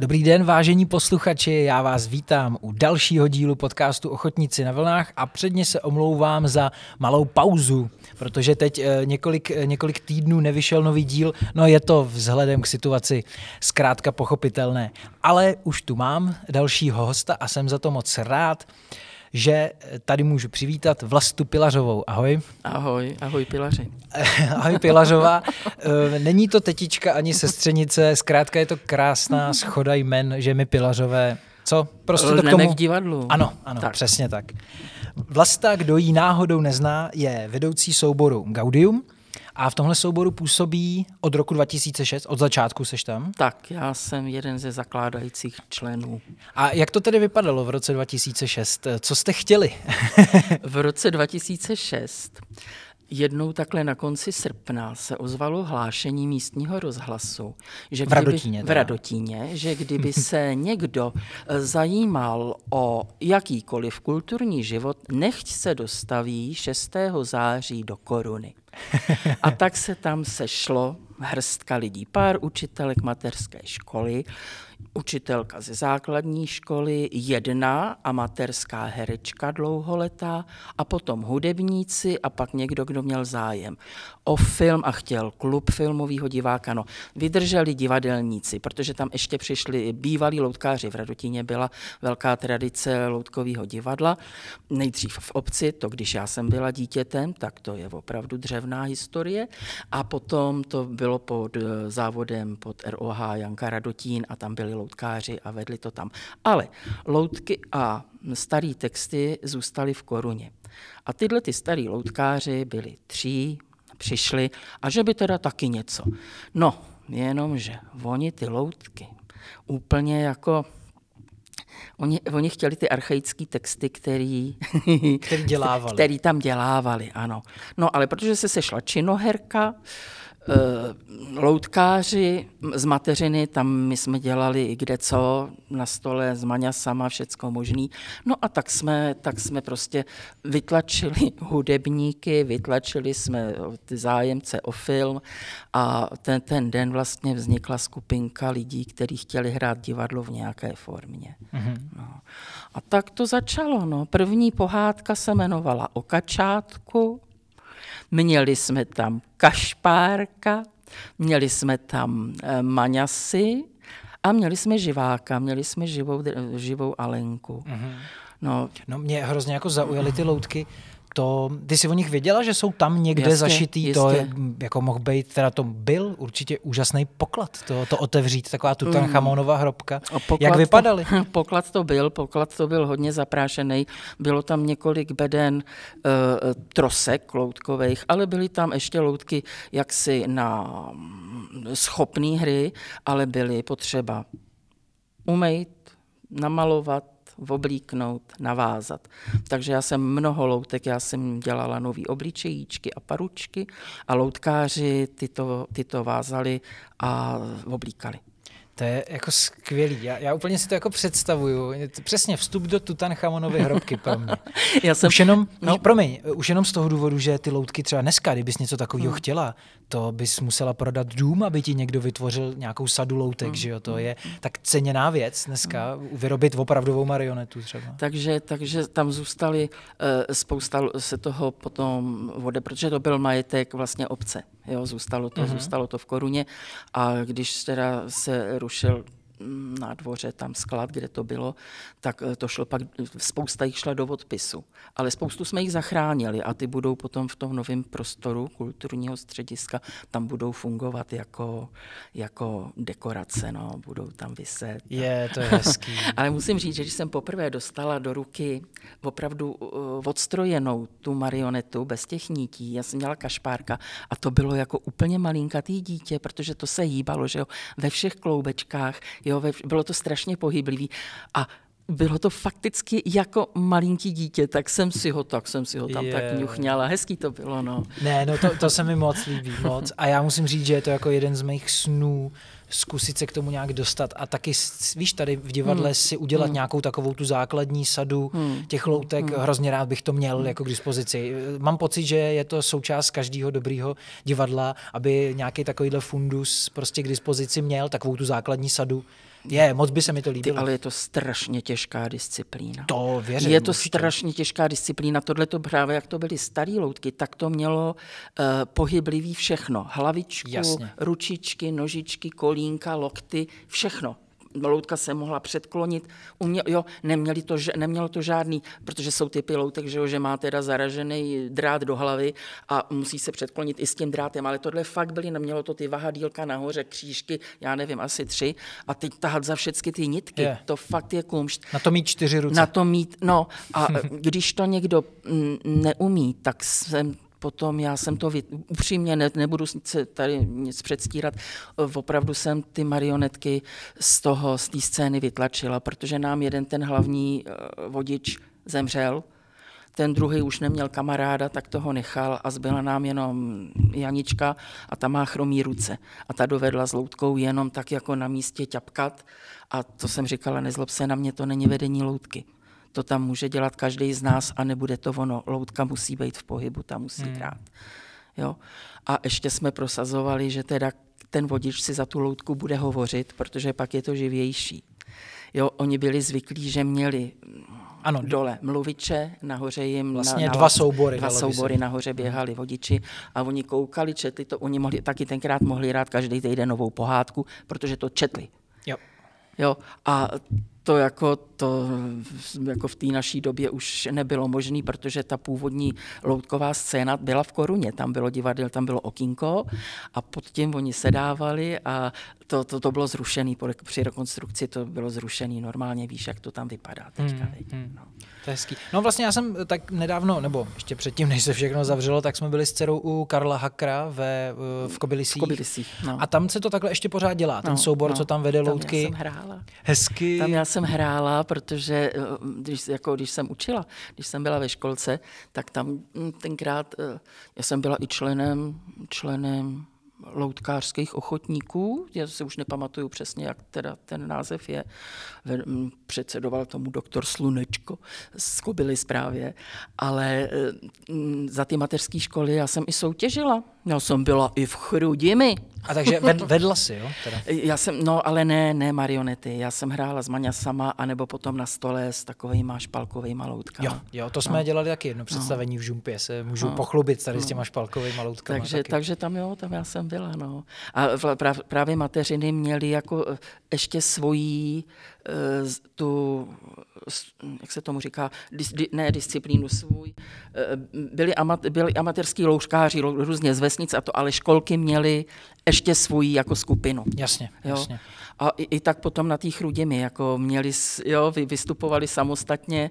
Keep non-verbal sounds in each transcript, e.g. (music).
Dobrý den, vážení posluchači, já vás vítám u dalšího dílu podcastu Ochotníci na vlnách a předně se omlouvám za malou pauzu, protože teď eh, několik, eh, několik týdnů nevyšel nový díl, no je to vzhledem k situaci zkrátka pochopitelné. Ale už tu mám dalšího hosta a jsem za to moc rád že tady můžu přivítat Vlastu Pilařovou. Ahoj. Ahoj, ahoj Pilaři. (laughs) ahoj Pilařová. (laughs) Eh, není to tetička ani sestřenice, zkrátka je to krásná schoda jmen, že my Pilařové. Co? Prostě to k tomu... v divadlu. Ano, ano, tak. přesně tak. Vlasta, kdo ji náhodou nezná, je vedoucí souboru Gaudium, a v tomhle souboru působí od roku 2006, od začátku seš tam? Tak, já jsem jeden ze zakládajících členů. A jak to tedy vypadalo v roce 2006? Co jste chtěli? v roce 2006 Jednou takhle na konci srpna se ozvalo hlášení místního rozhlasu, že kdyby, v Radotíně, v Radotíně že kdyby se někdo eh, zajímal o jakýkoliv kulturní život, nechť se dostaví 6. září do Koruny. (laughs) A tak se tam sešlo hrstka lidí, pár učitelek mateřské školy, učitelka ze základní školy, jedna amatérská herečka dlouholetá a potom hudebníci a pak někdo, kdo měl zájem o film a chtěl klub filmového diváka. No, vydrželi divadelníci, protože tam ještě přišli bývalí loutkáři. V Radotíně byla velká tradice loutkového divadla. Nejdřív v obci, to když já jsem byla dítětem, tak to je opravdu dřevná historie. A potom to bylo pod eh, závodem pod ROH Janka Radotín a tam byli loutkáři a vedli to tam. Ale loutky a staré texty zůstaly v koruně. A tyhle ty starý loutkáři byli tří, přišli a že by teda taky něco. No, jenomže oni ty loutky úplně jako Oni, oni chtěli ty archaické texty, který, který, dělávali. který tam dělávali, ano. No ale protože se sešla činoherka, loutkáři z mateřiny, tam my jsme dělali i kde co, na stole s maňasama, všecko možný. No a tak jsme, tak jsme prostě vytlačili hudebníky, vytlačili jsme ty zájemce o film a ten, ten den vlastně vznikla skupinka lidí, kteří chtěli hrát divadlo v nějaké formě. Mm-hmm. No. A tak to začalo. No. První pohádka se jmenovala O kačátku, Měli jsme tam kašpárka, měli jsme tam eh, maňasy a měli jsme živáka, měli jsme živou, živou Alenku. Mm-hmm. No, no mě hrozně jako zaujaly ty loutky, to, ty jsi o nich věděla, že jsou tam někde jasně, zašitý, jistě. to je, jako mohl být, teda to byl určitě úžasný poklad, to, to otevřít, taková Tutanchamonova mm. hrobka. Poklad Jak vypadaly? To, (laughs) poklad to byl, poklad to byl hodně zaprášený, bylo tam několik beden uh, trosek loutkových, ale byly tam ještě loutky jaksi na mm, schopné hry, ale byly potřeba umejt, namalovat, oblíknout, navázat. Takže já jsem mnoho loutek, já jsem dělala nový obličejíčky a paručky a loutkáři tyto, tyto vázali a oblíkali. To je jako skvělý. Já, já úplně si to jako představuju. Přesně vstup do Tutanchamonovy hrobky pro mě. (laughs) já jsem, už jenom, no. promiň, už jenom z toho důvodu, že ty loutky třeba dneska, kdybys něco takového hmm. chtěla, to bys musela prodat dům, aby ti někdo vytvořil nějakou sadu loutek, hmm. že jo? To hmm. je tak ceněná věc dneska, hmm. vyrobit opravdovou marionetu třeba. Takže, takže tam zůstali uh, spousta se toho potom vode, protože to byl majetek vlastně obce. Jo, zůstalo to, mm-hmm. zůstalo to v koruně a když teda se rušil na dvoře tam sklad, kde to bylo, tak eh, to šlo pak, spousta jich šla do odpisu. Ale spoustu jsme jich zachránili a ty budou potom v tom novém prostoru kulturního střediska, tam budou fungovat jako, jako dekorace, no, budou tam vyset. Je, to je hezký. (laughs) Ale musím říct, že když jsem poprvé dostala do ruky opravdu uh, odstrojenou tu marionetu bez těch nítí, já jsem měla kašpárka a to bylo jako úplně malinkatý dítě, protože to se hýbalo, že jo, ve všech kloubečkách, Jo, bylo to strašně pohyblivý. A bylo to fakticky jako malinký dítě, tak jsem si ho, tak jsem si ho tam yeah. tak ňuchňala. Hezký to bylo, no. Ne, no to, to se mi moc líbí, moc. A já musím říct, že je to jako jeden z mých snů, zkusit se k tomu nějak dostat a taky, víš, tady v divadle hmm. si udělat hmm. nějakou takovou tu základní sadu hmm. těch loutek, hmm. hrozně rád bych to měl hmm. jako k dispozici. Mám pocit, že je to součást každého dobrého divadla, aby nějaký takovýhle fundus prostě k dispozici měl, takovou tu základní sadu Je, moc by se mi to Ty, líbilo. ale je to strašně těžká disciplína. To věřím, Je to určitě. strašně těžká disciplína. Tohle to právě, jak to byly staré loutky, tak to mělo uh, pohyblivý všechno. Hlavičku, Jasně. ručičky, nožičky, kolínka, lokty, všechno. Loutka se mohla předklonit. Umě, jo, neměli to, nemělo to žádný, protože jsou typy loutek, že, jo, že má teda zaražený drát do hlavy a musí se předklonit i s tím drátem, ale tohle fakt byly, nemělo to ty vahadílka nahoře, křížky, já nevím, asi tři, a teď tahat za všechny ty nitky, Je. to fakt je kumšt. Na to mít čtyři ruce. Na to mít, no a (laughs) když to někdo mm, neumí, tak jsem potom, já jsem to, upřímně ne, nebudu se tady nic předstírat, opravdu jsem ty marionetky z toho, z té scény vytlačila, protože nám jeden ten hlavní eh, vodič zemřel, ten druhý už neměl kamaráda, tak toho nechal a zbyla nám jenom Janička a ta má chromý ruce. A ta dovedla s loutkou jenom tak jako na místě ťapkat a to jsem říkala, nezlob se na mě, to není vedení loutky. To tam může dělat každý z nás a nebude to ono. Loutka musí být v pohybu, ta musí hmm. hrát. Jo? A ještě jsme prosazovali, že teda ten vodič si za tu loutku bude hovořit, protože pak je to živější. Jo, oni byli zvyklí, že měli Ano, dole mluviče, nahoře jim... Vlastně na, na, dva soubory, Dva by se soubory, nahoře běhali vodiči a oni koukali, četli to, oni mohli, taky tenkrát mohli hrát každý týden novou pohádku, protože to četli. Jo. Jo, a to jako, to jako v té naší době už nebylo možné, protože ta původní loutková scéna byla v Koruně. Tam bylo divadel, tam bylo okýnko a pod tím oni sedávali a to, to, to bylo zrušený. po- Při rekonstrukci to bylo zrušený. Normálně víš, jak to tam vypadá teďka. Hmm, no. To je hezký. No vlastně já jsem tak nedávno, nebo ještě předtím, než se všechno zavřelo, tak jsme byli s dcerou u Karla Hakra ve, v Kobylisích. V Kobylisích, no. A tam se to takhle ještě pořád dělá, ten No, soubor, no. co tam vede Tam loutky. já jsem hrála. Hezky. Tam já jsem hrála, protože eh, když, jako, když jsem učila, když jsem byla ve školce, tak tam hm, tenkrát, eh, já jsem byla i členem, členem loutkářských ochotníků, já se už nepamatuju přesně, jak teda ten název je, hm, předsedoval tomu doktor Slunečko z Kobily zprávě, ale eh, hm, za ty mateřské školy já jsem i soutěžila. Já jsem byla i v Chrudimi, A takže ved, (laughs) vedla si, jo? Teda. já jsem, no ale ne, ne marionety, já jsem hrála s maňasama, anebo potom na stole s takovýma špalkovýma loutkama. Jo, jo, to jsme no. dělali taky jedno představení v Žumpě, se můžu no. pochlubit tady s těma špalkovými loutkama. Takže, taky. takže tam jo, tam já jsem byla, no. A prav- právě mateřiny měly jako eh, ještě svoji eh, tu, jak se tomu říká, dis, di, ne disciplínu svůj. eh, Byli, amat, byli amatérský louškáři rů- různě z vesnic a to, ale školky měly ještě svoji jako skupinu. Jasně, Jo? jasně. A i, i tak potom na té chrudimi, jako měli, jo, vy, vystupovali samostatně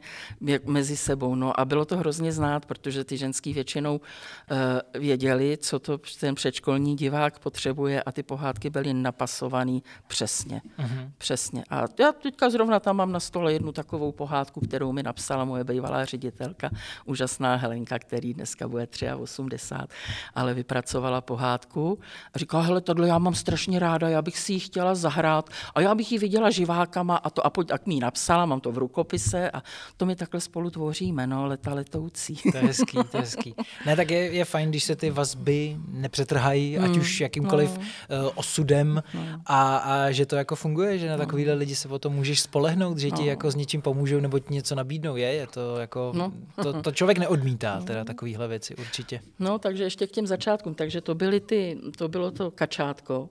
mezi sebou. No a bylo to hrozně znát, protože ty ženský většinou uh, věděli, co to ten předškolní divák potřebuje a ty pohádky byly napasované přesně. Uh-huh. Přesně. A já teďka zrovna tam mám na stole jednu takovou pohádku, kterou mi napsala moje bývalá ředitelka, úžasná Helenka, který dneska bude 83, ale vypracovala pohádku a říkala, hele, tohle já mám strašně ráda, já bych si ji chtěla zahrát a já bych ji viděla živákama a to a pojď, jak mi ji napsala, mám to v rukopise a to my takhle spolu tvoříme, no, leta letoucí. To je hezký, to je hezký. Ne, tak je, je fajn, když se ty vazby nepřetrhají, ať už jakýmkoliv no. uh, osudem no. a, a že to jako funguje, že na takovýhle lidi se o to můžeš spolehnout, že ti No. jako s něčím pomůžou nebo ti něco nabídnou. Je, je to jako, No. to, to člověk neodmítá, (laughs) teda takovýhle věci, určitě. No, takže ještě k těm začátkům. Takže to, byly ty, to bylo to kačátko.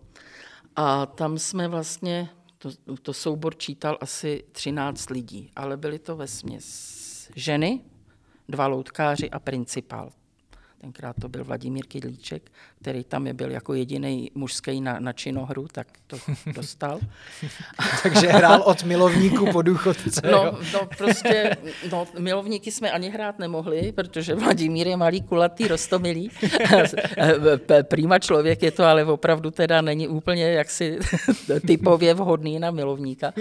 A tam jsme vlastně, to, to soubor čítal asi 13 lidí, ale byly to ve směs ženy, dva loutkáři a principál. Tenkrát to byl Vladimír Kydlíček, který tam je byl jako jediný mužský na, na činohru, tak to dostal. (laughs) Takže hrál od milovníků po důchodce. No, jo. no prostě, no, milovníky jsme ani hrát nemohli, protože Vladimír je malý, kulatý, rostomilý. (laughs) Prýma člověk je to, ale opravdu teda není úplně jaksi (laughs) typově vhodný na milovníka.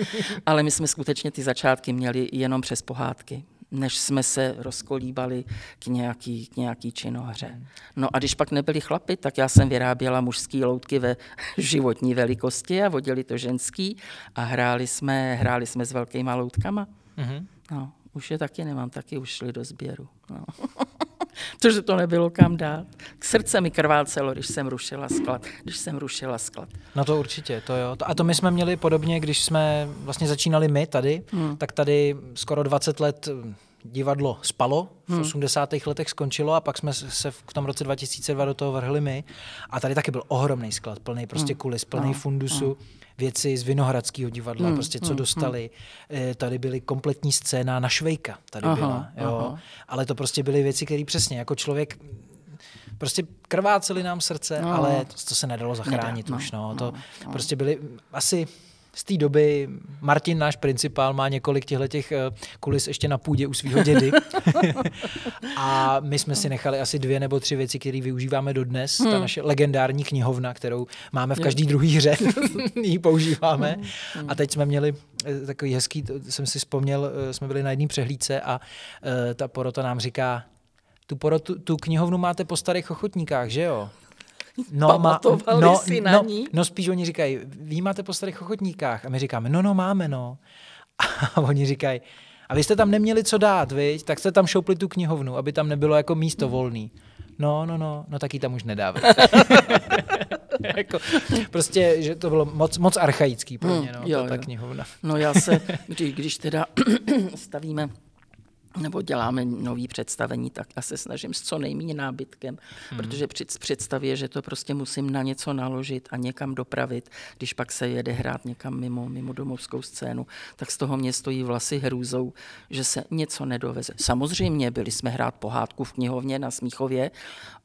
Ale my jsme skutečně ty začátky měli jenom přes pohádky než jsme se rozkolíbali k nějaký, k nějaký činohře. No a když pak nebyli chlapy, tak já jsem vyráběla mužský loutky ve (laughs) životní velikosti a vodili to ženský a hráli jsme, hráli jsme s velkýma loutkama. Mhm. No, už je taky nemám, taky už šli do sběru. No. (laughs) (laughs) to, že to nebylo kam dát. K srdce mi krvácelo, když jsem rušila sklad. Když jsem rušila sklad. No to určitě, to jo. A to my jsme měli podobně, když jsme vlastně začínali my tady, hmm. tak tady skoro 20 let divadlo spalo, v hmm. 80. letech skončilo a pak jsme se v tom roce 2002 do toho vrhli my. A tady taky byl ohromný sklad, plný prostě hmm. kulis, plný no. fundusu, hmm. Věci z Vinohradského divadla, hmm. prostě co hmm. dostali. Hmm. Tady byly kompletní scéna na Švejka, tady aha, byla, jo. Aha. Ale to prostě byly věci, které přesně jako člověk prostě krváceli nám srdce, no. ale to, to se nedalo zachránit Nedá, už. No. no. To no, no. prostě byly asi z té doby Martin, náš principál, má několik těchto těch eh, kulis ještě na půdě u svého dědy. (laughs) a my jsme si nechali asi dvě nebo tři věci, které využíváme dodnes. Hmm. Ta naše legendární knihovna, kterou máme v každé druhé hře, (laughs) ji používáme. Hmm. A teď jsme měli eh, takový hezký, jsem si vzpomněl, eh, jsme byli na jedné přehlídce a ta porota nám říká, tu, porotu, tu knihovnu máte po starých ochotníkách, že jo? (laughs) No, Pamatovali no, si na no, ní? No spíš oni říkají, vy máte po starých ochotníkách. A my říkáme, no, no, máme, no. (laughs) A oni říkají, a vy jste tam neměli co dát, viď? tak jste tam šoupli tu knihovnu, aby tam nebylo jako místo volný. No, no, no, no tak ji tam už nedávají. (laughs) jako, prostě, že to bylo moc, moc archaický pro mě, no, hmm, jo, ta, ta knihovna. No já se, když, když teda (clears throat) stavíme nebo děláme nový představení, tak já se snažím s co nejméně nábytkem, hmm. protože při představě, že to prostě musím na něco naložit a někam dopravit, když pak se jede hrát někam mimo, mimo domovskou scénu, tak z toho mě stojí vlasy hrůzou, že se něco nedoveze. Samozřejmě byli jsme hrát pohádku v knihovně na Smíchově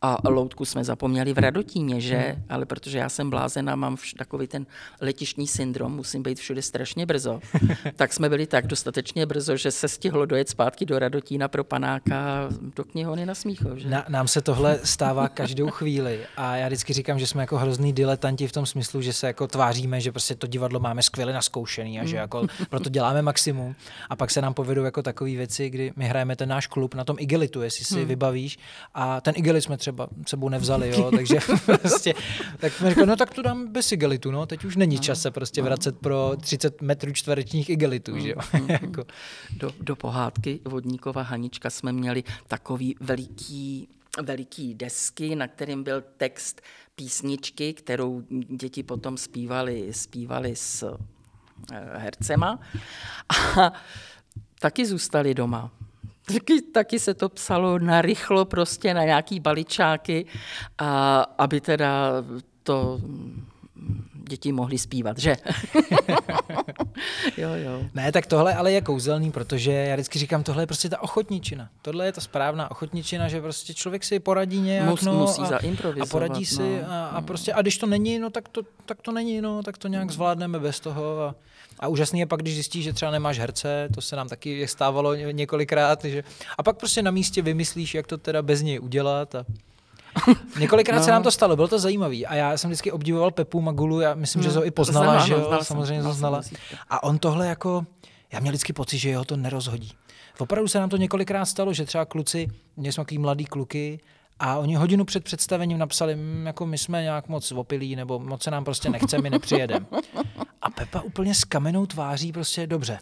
a loutku jsme zapomněli v Radotíně, že? Hmm. Ale protože já jsem blázen a mám vš- takový ten letišní syndrom, musím být všude strašně brzo, (laughs) tak jsme byli tak dostatečně brzo, že se stihlo dojet zpátky do Radotína pro panáka do knihovny na Smíchov. Že? Na, nám se tohle stává každou chvíli a já vždycky říkám, že jsme jako hrozný diletanti v tom smyslu, že se jako tváříme, že prostě to divadlo máme skvěle naskoušený a že jako proto děláme maximum. A pak se nám povedou jako takové věci, kdy my hrajeme ten náš klub na tom igelitu, jestli si hmm. vybavíš. A ten igelit jsme třeba sebou nevzali, jo, (laughs) takže prostě, tak jsme řekli, no tak to dám bez igelitu, no, teď už není čas se prostě vracet pro 30 metrů čtverečních igelitů, že jo. (laughs) jako. do, do pohádky vodní Vodníkova Hanička jsme měli takový veliký veliký desky, na kterým byl text písničky, kterou děti potom zpívali, zpívali s eh, hercema a taky zůstali doma. Taky, taky se to psalo narychlo prostě na nějaký baličáky, a aby teda to děti mohly zpívat, že? jo, jo. Ne, tak tohle ale je kouzelný, protože já vždycky říkám, tohle je prostě ta ochotničina. Tohle je ta správná ochotničina, že prostě člověk si poradí nějak, Mus, no, musí a, a poradí si no. a, a, prostě, a když to není, no tak to, tak to není, no, tak to nějak zvládneme bez toho a, a úžasný je pak, když zjistíš, že třeba nemáš herce, to se nám taky stávalo několikrát, že, a pak prostě na místě vymyslíš, jak to teda bez něj udělat a, (laughs) Několikrát no. se nám to stalo, bylo to zajímavé. A já jsem vždycky obdivoval Pepu Magulu, já myslím, hmm. že to i poznala, znala, že jo, znala samozřejmě to znala. A on tohle jako, já měl vždycky pocit, že jeho to nerozhodí. Opravdu se nám to několikrát stalo, že třeba kluci, měli jsme takový mladý kluky, a oni hodinu před představením napsali, mm, jako my jsme nějak moc opilí, nebo moc se nám prostě nechce, my nepřijedeme. A Pepa úplně s kamenou tváří prostě dobře.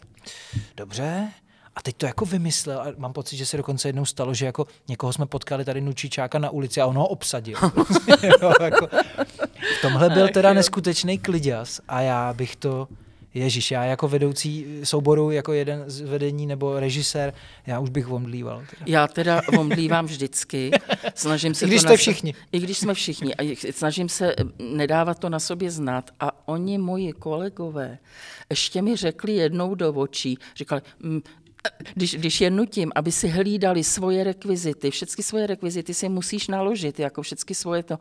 Dobře, a teď to jako vymyslel a mám pocit, že se dokonce jednou stalo, že jako někoho jsme potkali tady Nučičáka na ulici a on ho obsadil. (laughs) jo, jako, v tomhle byl teda neskutečný kliděs a já bych to Ježíš, já jako vedoucí souboru, jako jeden z vedení nebo režisér, já už bych omdlíval. Teda. Já teda omdlívám vždycky. Snažím se I když to jste na... všichni. I když jsme všichni. A snažím se nedávat to na sobě znát. A oni, moji kolegové, ještě mi řekli jednou do očí, říkali, když, když je nutím, aby si hlídali svoje rekvizity, všechny svoje rekvizity si musíš naložit, jako všechny svoje to.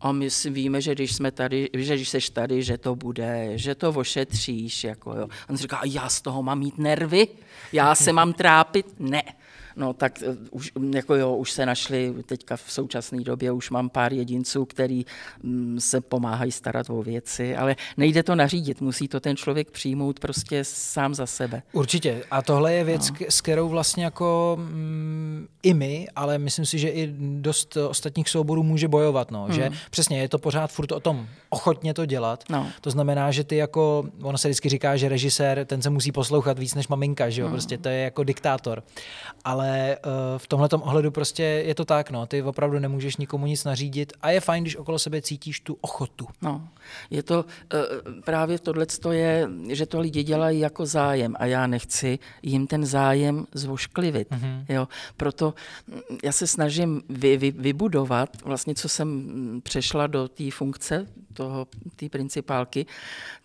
A my si víme, že když jsme tady, že když seš tady, že to bude, že to ošetříš. Jako jo. On říká, a já z toho mám mít nervy? Já se mám trápit? Ne. No tak uh, už, jako jo, už se našli, teďka v současné době už mám pár jedinců, který um, se pomáhají starat o věci, ale nejde to nařídit, musí to ten člověk přijmout prostě sám za sebe. Určitě. A tohle je věc, no. s kterou vlastně jako um, i my, ale myslím si, že i dost ostatních souborů může bojovat, no, mm. že přesně je to pořád furt o tom ochotně to dělat. No. To znamená, že ty jako, ono se vždycky říká, že režisér, ten se musí poslouchat víc než maminka, že jo, mm. prostě to je jako diktátor. Ale ale uh, v tomhle ohledu prostě je to tak, no, ty opravdu nemůžeš nikomu nic nařídit a je fajn, když okolo sebe cítíš tu ochotu. No, je to uh, právě tohle je, že to lidi dělají jako zájem a já nechci jim ten zájem zvošklivit. Mm-hmm. Jo, proto mm, já se snažím vy, vy, vybudovat, vlastně co jsem mm, přešla do té funkce, toho, té principálky,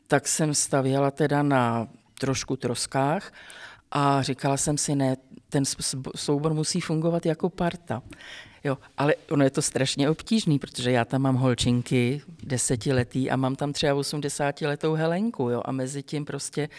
tak jsem stavěla teda na trošku troskách a říkala jsem si, ne, ten soubor musí fungovat jako parta. Jo, ale ono je to strašně obtížný, protože já tam mám holčinky desetiletý a mám tam třeba 80 letou Helenku, jo, a mezi tím prostě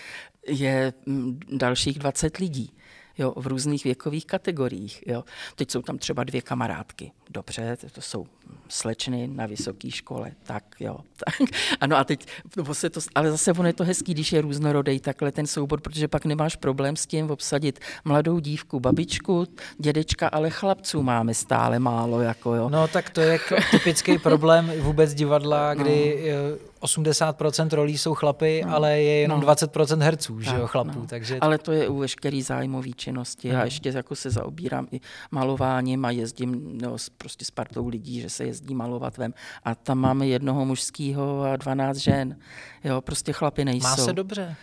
je mm, dalších 20 lidí jo, v různých věkových kategoriích. Jo. Teď jsou tam třeba dvě kamarádky. Dobře, to jsou slečny na vysoké škole, tak jo. (laughs) Tak. Ano a teď, no, se to, ale zase ono je to hezký, když je různorodý takhle ten soubor, protože pak nemáš problém s tím obsadit mladou dívku, babičku, dědečka, ale chlapců máme stále málo. Jako, jo. No tak to je typický problém vůbec divadla, kdy no 80% rolí jsou chlapy, no. ale je jenom no. 20% herců, že jo, chlapů. No. Takže... Ale to je u veškerý zájmový činnosti. Já ještě jako se zaobírám i malováním a jezdím no, prostě s partou lidí, že se jezdí malovat vem. A tam máme jednoho mužského a 12 žen. Jo, prostě chlapy nejsou. Má se dobře.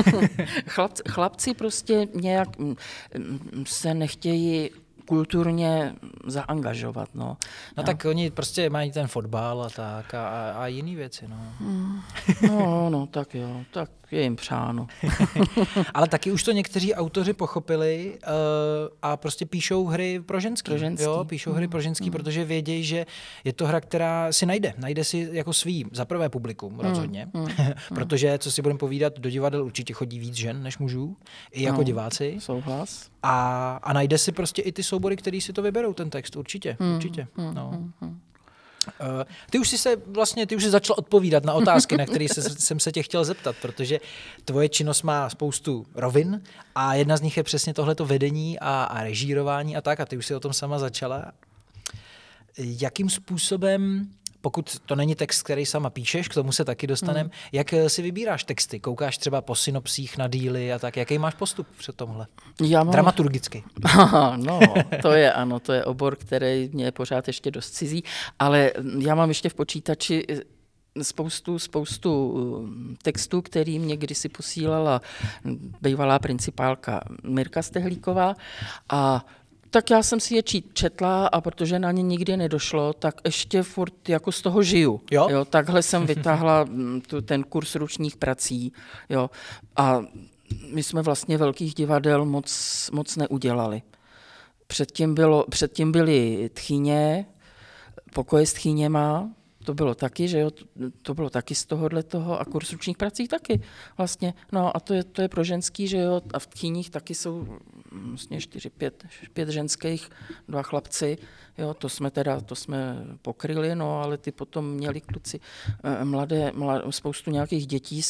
(laughs) Chlapci, chlapci prostě nějak mm, mm, se nechtějí kulturně zaangažovat. No, no tak oni prostě mají ten fotbal a tak a, a jiné věci. No. Mm, no, no, tak jo, tak je jim přáno. (laughs) Ale taky už to někteří autoři pochopili uh, a prostě píšou hry pro ženský. Pro ženský. Jo, píšou hry pro ženský, mm. protože vědějí, že je to hra, která si najde. Najde si jako svý, za prvé publikum mm. rozhodně. Mm. (laughs) protože, co si budeme povídat, do divadel určitě chodí víc žen než mužů, i jako no, diváci. Souhlas. A, a najde si prostě i ty soubory, který si to vyberou, ten text, určitě. Mm. určitě. Mm. No. Mm. Uh, ty už jsi se vlastně, ty už jsi začal odpovídat na otázky, na které se, jsem se tě chtěl zeptat, protože tvoje činnost má spoustu rovin a jedna z nich je přesně tohleto vedení a, a režírování a tak a ty už si o tom sama začala. Jakým způsobem pokud to není text, který sama píšeš, k tomu se taky dostaneme, mm. jak eh, si vybíráš texty? Koukáš třeba po synopsích na díly a tak? Jaký máš postup před tomhle? Já mám... Dramaturgicky. no, to je ano, to je obor, který mě je pořád ještě dost cizí, ale já mám ještě v počítači eh, spoustu, spoustu eh, textů, který mě kdysi posílala bývalá principálka Mirka Stehlíková a tak já jsem si je četla a protože na ně nikdy nedošlo, tak ještě furt jako z toho žiju. Jo? Jo, takhle jsem vytáhla mm, tu, ten kurz ručních prací. Jo, a my jsme vlastně velkých divadel moc, moc neudělali. Předtím, bylo, předtím byly tchyně, pokoje s tchyněma, to bylo taky, že jo, to bylo taky z tohohle toho a kurz ručních prací taky vlastně. No a to je, to je pro ženský, že jo, a v tchýních taky jsou vlastně čtyři, pět, pět ženských, dva chlapci, jo, to jsme teda, to jsme pokryli, no, ale ty potom měli kluci eh, mladé, mladé spoustu nějakých dětí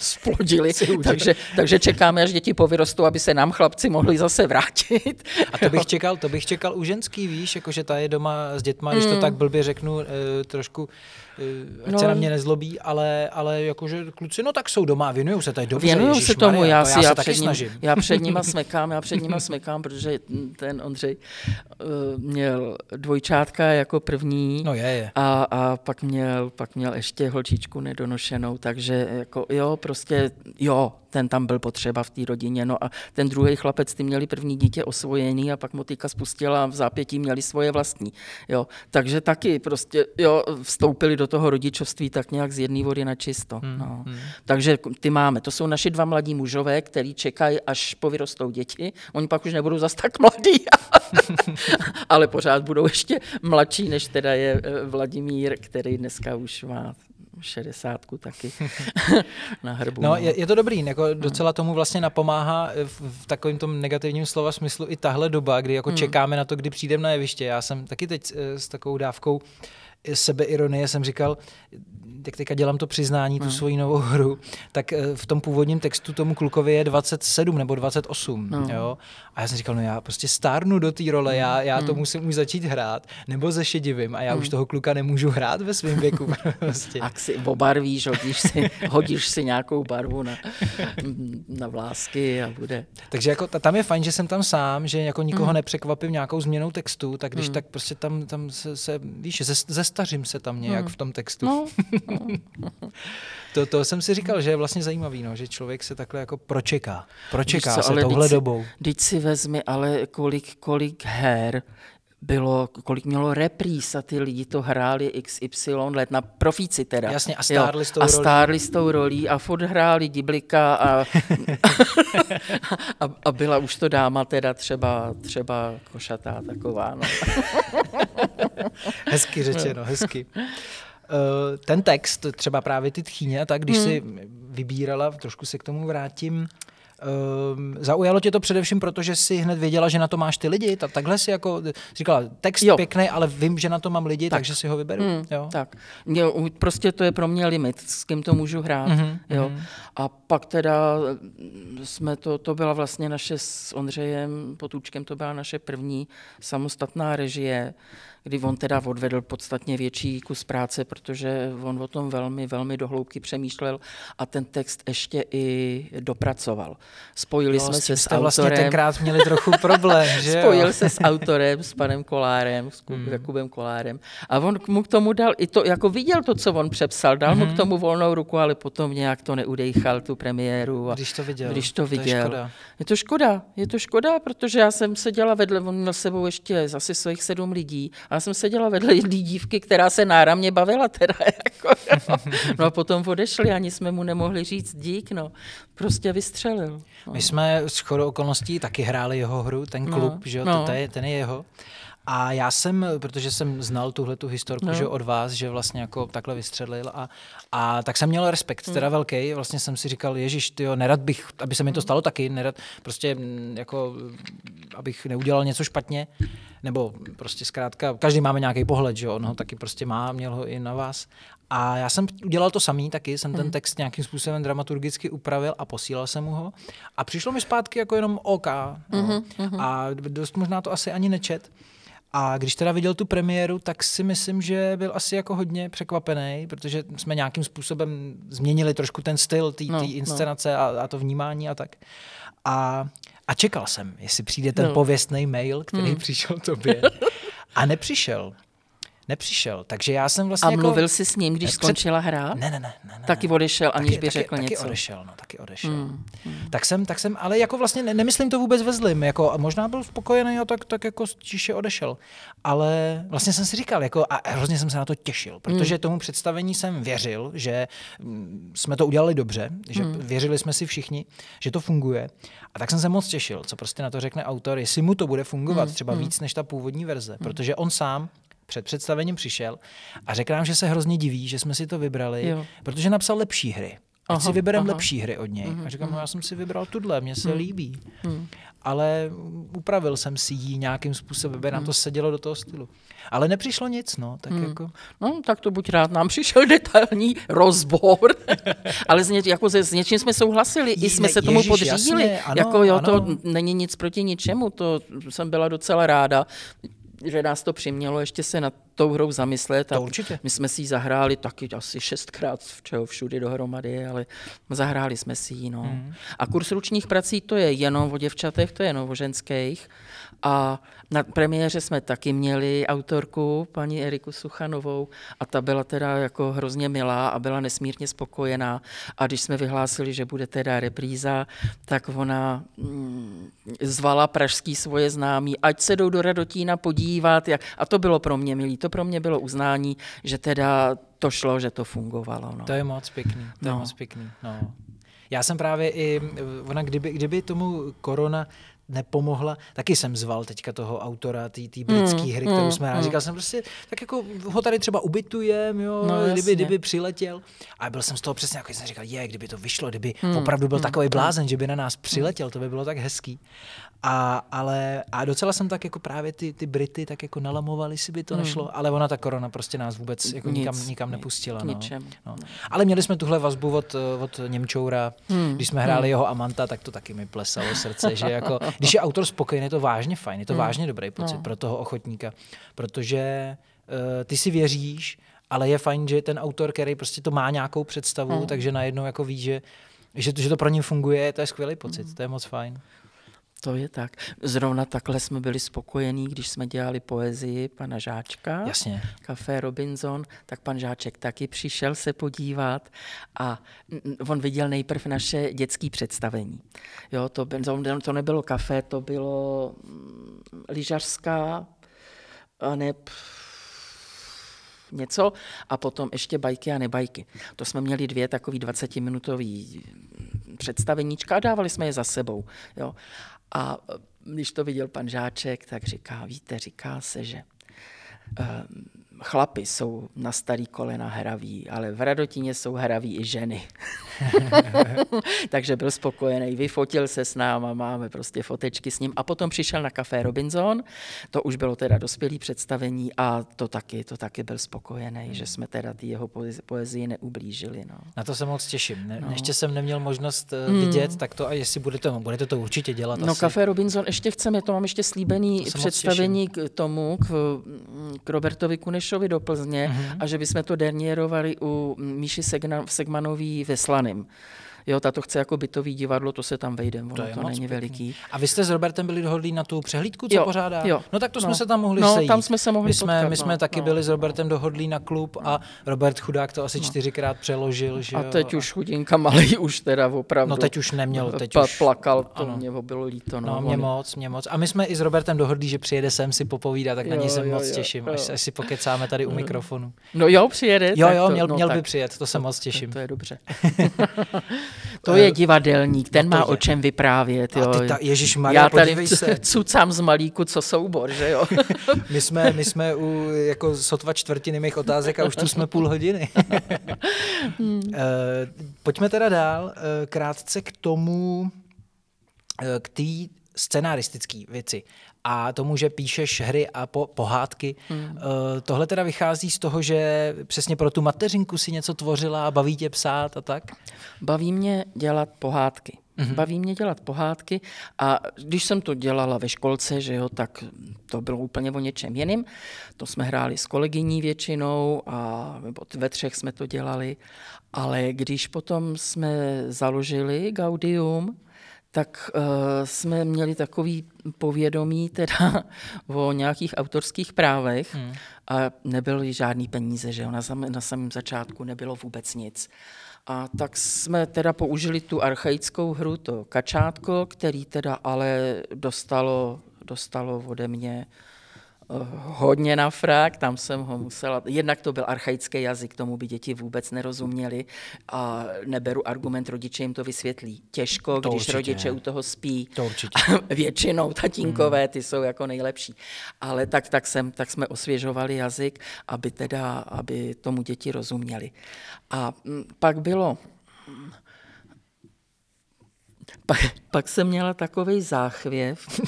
splodili, (laughs) takže, takže čekáme, až děti povyrostou, aby se nám chlapci mohli zase vrátit. A to bych čekal, to bych čekal u ženský, víš, jakože ta je doma s dětma, když to mm. tak blbě řeknu, eh, trošku Eh, ať no, se na mě nezlobí, ale, ale jakože kluci, no tak jsou doma, věnují se tady dobře. Věnují se tomu, já, si, já, já, před ním, já před nima (laughs) smekám, já před nima smekám, protože ten Ondřej uh, měl dvojčátka jako první no je, je. A, a pak, měl, pak měl ještě holčičku nedonošenou, takže jako jo, prostě jo, ten tam byl potřeba v té rodině. No a ten druhý chlapec, ty měli první dítě osvojený a pak motika spustila a v zápětí měli svoje vlastní. Jo. Takže taky prostě jo, vstoupili do toho rodičovství tak nějak z jedné vody na čisto. Hmm, no. hmm. Takže ty máme. To jsou naši dva mladí mužové, kteří čekají, až povyrostou děti. Oni pak už nebudou zas tak mladí, (laughs) ale pořád budou ještě mladší, než teda je eh, Vladimír, který dneska už má šedesátku taky (laughs) na hrbu. No, je, je to dobrý, jako hmm. docela tomu vlastně napomáhá v, v takovém tom negativním slova smyslu i tahle doba, kdy jako hmm. čekáme na to, kdy přijdeme na jeviště. Já jsem taky teď s takovou dávkou sebeironie jsem říkal, jak teďka dělám to přiznání, tu mm. svoji novou hru, tak eh, v tom původním textu tomu klukovi je 27 nebo 28. No. Jo? A já jsem říkal, no já prostě stárnu do té role, já, já to mm. musím už začít hrát, nebo ze šedivým a já mm. už toho kluka nemůžu hrát ve svém věku. (laughs) prostě. A si obarvíš, hodíš si, hodíš si nějakou barvu na, na vlásky a bude. Takže jako tam je fajn, že jsem tam sám, že jako nikoho mm. nepřekvapím nějakou změnou textu, tak když mm. tak prostě tam, tam se, se víš, zestařím se tam nějak mm. v tom textu. No. (laughs) to, to jsem si říkal, že je vlastně zajímavý, no, že člověk se takhle jako pročeká. Pročeká co, se touhle dobou. Teď si vezmi, ale kolik, kolik her bylo, kolik mělo repríz a ty lidi to hráli XY let na profíci teda. Jasně, a stárli s tou rolí. A stárli s tou rolí a furt hráli Diblika a, (laughs) a, a, byla už to dáma teda třeba, třeba košatá taková. No. hezky řečeno, hezky. Eh, ten text, třeba právě ty tchýně, tak když hmm. si vybírala, trošku se k tomu vrátím, Um, zaujalo tě to především proto, že jsi hned věděla, že na to máš ty lidi? Ta, takhle si jako říkala, text jo. pěkný, ale vím, že na to mám lidi, tak. takže si ho vyberu. Mm, jo? Tak. Jo, prostě to je pro mě limit, s kým to můžu hrát. Mm-hmm, jo. Mm-hmm. A pak teda jsme to, to byla vlastně naše s Ondřejem Potůčkem, to byla naše první samostatná režie kdy on teda odvedl podstatně větší kus práce, protože on o tom velmi, velmi dohloubky přemýšlel a ten text ještě i dopracoval. Spojili no, jsme se s autorem. vlastně tenkrát měli trochu problém, že (laughs) Spojil se s autorem, s panem Kolárem, s hmm. Jakubem Kolárem a on mu k tomu dal, i to, jako viděl to, co on přepsal, dal hmm. mu k hmm. tomu volnou ruku, ale potom nějak to neudejchal, tu premiéru. A když to viděl. Když to viděl. To je, je to škoda, je to škoda, protože já jsem seděla vedle, on měl sebou ještě zase svých sedm lidí a já jsem seděla vedle jedné dívky, která se náramně bavila teda. (laughs) Jako, no. no a potom odešli, ani jsme mu nemohli říct dík, no. Prostě vystřelil. No. My jsme s chodou okolností taky hráli jeho hru, ten no, klub, no, že jo, no. to je, ten je jeho. A já jsem, protože jsem znal tuhle tu historku no. že od vás, že vlastně jako takhle vystřelil a, a tak jsem měl respekt, hmm. teda velký. Vlastně jsem si říkal, ježiš, tyjo, nerad bych, aby se mi to stalo taky, nerad prostě mm, jako, abych neudělal něco špatně, nebo prostě zkrátka, každý máme nějaký pohled, že on ho taky prostě má, měl ho i na vás. A já jsem udělal to samý taky, jsem ten hmm. text nějakým způsobem dramaturgicky upravil a posílal jsem mu ho. A přišlo mi zpátky jako jenom OK. No. Mm-hmm. A dost možná to asi ani nečet. A když teda viděl tu premiéru, tak si myslím, že byl asi jako hodně překvapený, protože jsme nějakým způsobem změnili trošku ten styl té no, no, inscenace no. a, a to vnímání a tak. A, a čekal jsem, jestli přijde ten no. pověstný mail, který hmm. (laughs) přišel tobě. A nepřišel nepřišel. Takže já jsem vlastně. A jako mluvil jako, jsi s ním, když před... skončila hra? Ne, ne, ne. ne, taky odešel, aniž taky, by řekl taky, něco. Taky odešel, no, taky odešel. Hmm. Hmm. Tak jsem, tak jsem, ale jako vlastně ne, nemyslím to vůbec ve zlým, jako možná byl spokojený a tak, tak jako tiše odešel. Ale vlastně jsem si říkal, jako a hrozně jsem se na to těšil, protože hmm. tomu představení jsem věřil, že mm, jsme to udělali dobře, že hmm. věřili jsme si všichni, že to funguje. A tak jsem se moc těšil, co prostě na to řekne autor, jestli mu to bude fungovat hmm. třeba hmm. víc než ta původní verze, hmm. protože on sám před představením přišel a řekl nám, že se hrozně diví, že jsme si to vybrali, jo. protože napsal lepší hry. Ať aha, si vybereme lepší hry od něj. Uh-huh, a říkám, no já jsem si vybral tuhle, mně se uh-huh. líbí. Uh-huh. Ale upravil jsem si ji nějakým způsobem, aby nám to sedělo do toho stylu. Ale nepřišlo nic, no. Tak, uh-huh. jako... no, tak to buď rád, nám přišel (laughs) detailní rozbor, (laughs) ale s, ně, jako se, s něčím jsme souhlasili, i jsme se tomu podřídili. Jasně, ano, jako jo, ano. to není nic proti ničemu, to jsem byla docela ráda že nás to přimělo ještě se nad tou hrou zamyslet. To určitě. My jsme si ji zahráli taky asi šestkrát čeho všude dohromady, ale zahráli jsme si ji. No. Mm. A kurz ručních prací to je jenom o děvčatech, to je jenom o ženských. A na premiéře jsme taky měli autorku, paní Eriku Suchanovou, a ta byla teda jako hrozně milá a byla nesmírně spokojená. A když jsme vyhlásili, že bude teda repríza, tak ona mm, zvala pražský svoje známí, ať se jdou do Radotína podívat. Jak... A to bylo pro mě milý, to pro mě bylo uznání, že teda to šlo, že to fungovalo. No. To je moc pěkný, to no. je moc pěkný. No. Já jsem právě i, ona kdyby, kdyby tomu korona nepomohla. Taky jsem zval teďka toho autora té britské mm, hry, kterou mm, jsme. Mm. Říkal jsem prostě, tak jako ho tady třeba ubytujem, jo, no, kdyby, kdyby přiletěl. A byl jsem z toho přesně, jako jsem říkal, je, kdyby to vyšlo, kdyby mm, opravdu byl mm, takový blázen, že by na nás přiletěl, to by bylo tak hezký. A, ale, a docela jsem tak jako právě ty, ty Brity tak jako nalamovali, si by to mm. nešlo, ale ona ta korona prostě nás vůbec jako Nic, nikam, nikam nepustila. No. No. Ale měli jsme tuhle vazbu od, od Němčoura, mm. když jsme hráli mm. jeho Amanta, tak to taky mi plesalo srdce, že jako, když je autor spokojený, je to vážně fajn, je to mm. vážně dobrý pocit no. pro toho ochotníka, protože uh, ty si věříš, ale je fajn, že ten autor, který prostě to má nějakou představu, mm. takže najednou jako ví, že, že, to, že to pro ně funguje, to je skvělý pocit, mm. to je moc fajn. To je tak. Zrovna takhle jsme byli spokojení, když jsme dělali poezii pana Žáčka, Jasně. Café Robinson, tak pan Žáček taky přišel se podívat a on viděl nejprve naše dětské představení. Jo, to, to nebylo kafe, to bylo mm, lyžařská, ne, něco a potom ještě bajky a nebajky. To jsme měli dvě takový 20-minutový představeníčka a dávali jsme je za sebou. Jo. A e, když to viděl pan Žáček, tak říká, víte, říká se, že chlapi jsou na starý kolena hraví, ale v Radotině jsou hraví i ženy. (laughs) Takže byl spokojený, vyfotil se s náma, máme prostě fotečky s ním a potom přišel na Café Robinson, to už bylo teda dospělý představení a to taky, to taky byl spokojený, hmm. že jsme teda ty jeho poezii neublížili. No. Na to se moc těším. Ne, no. Ještě jsem neměl možnost eh, hmm. vidět, tak to a jestli budete, budete to určitě dělat. No asi. Café Robinson ještě chceme, to mám ještě slíbený to představení k tomu, k, k Robertovi Kunešovi do Plzně hmm. a že bychom to derniérovali u Míši Segmanový ve Slaným. Jo, tato chce jako bytový divadlo, to se tam vejde, ono to, to není pěkný. veliký. A vy jste s Robertem byli dohodlí na tu přehlídku, co jo, pořádá? Jo, no tak to no, jsme se tam mohli no, sejít. tam jsme se mohli My jsme, potkat, my jsme no, taky no, byli s Robertem dohodlí na klub a Robert Chudák to asi no. čtyřikrát přeložil. Že a teď jo? už chudinka malý (laughs) už teda opravdu. No teď už neměl, teď pa, už. Plakal, to ano. mě bylo líto. No, no mě moc, mě moc. A my jsme i s Robertem dohodli, že přijede sem si popovídat, tak na něj se moc těším, až, si pokecáme tady u mikrofonu. No jo, přijede. Jo, jo, měl, měl by přijet, to se moc těším. To je dobře. (laughs) To je divadelník, ten má o čem vyprávět. Jo. A ty ta, Ježíš Maria, Já tady se. (laughs) cucám z malíku, co soubor, že jo. (laughs) my, jsme, my jsme u jako sotva čtvrtiny mých otázek a už tu jsme půl hodiny. hmm. (laughs) pojďme teda dál. Uh, krátce k tomu, uh, k té scenaristické věci a tomu, že píšeš hry a po, pohádky. Hmm. Uh, tohle teda vychází z toho, že přesně pro tu mateřinku si něco tvořila a baví tě psát a tak? Baví mě dělat pohádky. Mm-hmm. Baví mě dělat pohádky a když jsem to dělala ve školce, že jo, tak to bylo úplně o něčem jiným. To jsme hráli s kolegyní většinou a ve třech jsme to dělali. Ale když potom jsme založili Gaudium, tak uh, jsme měli takový povědomí teda (laughs) o nějakých autorských právech hmm. a nebyly žádný peníze, že jo, na, sam, na samém začátku nebylo vůbec nic. A tak jsme teda použili tu archaickou hru, to kačátko, který teda ale dostalo, dostalo ode mě hodně na frak, tam jsem ho musela, jednak to byl archaický jazyk, tomu by děti vůbec nerozuměli a neberu argument, rodiče jim to vysvětlí. Těžko, to když určitě. rodiče u toho spí. To určitě. (laughs) Většinou tatínkové, hmm. ty jsou jako nejlepší. Ale tak, tak, jsem, tak jsme osvěžovali jazyk, aby teda, aby tomu děti rozuměli. A mm, pak bylo pak, pak jsem měla takový záchvěv. (laughs)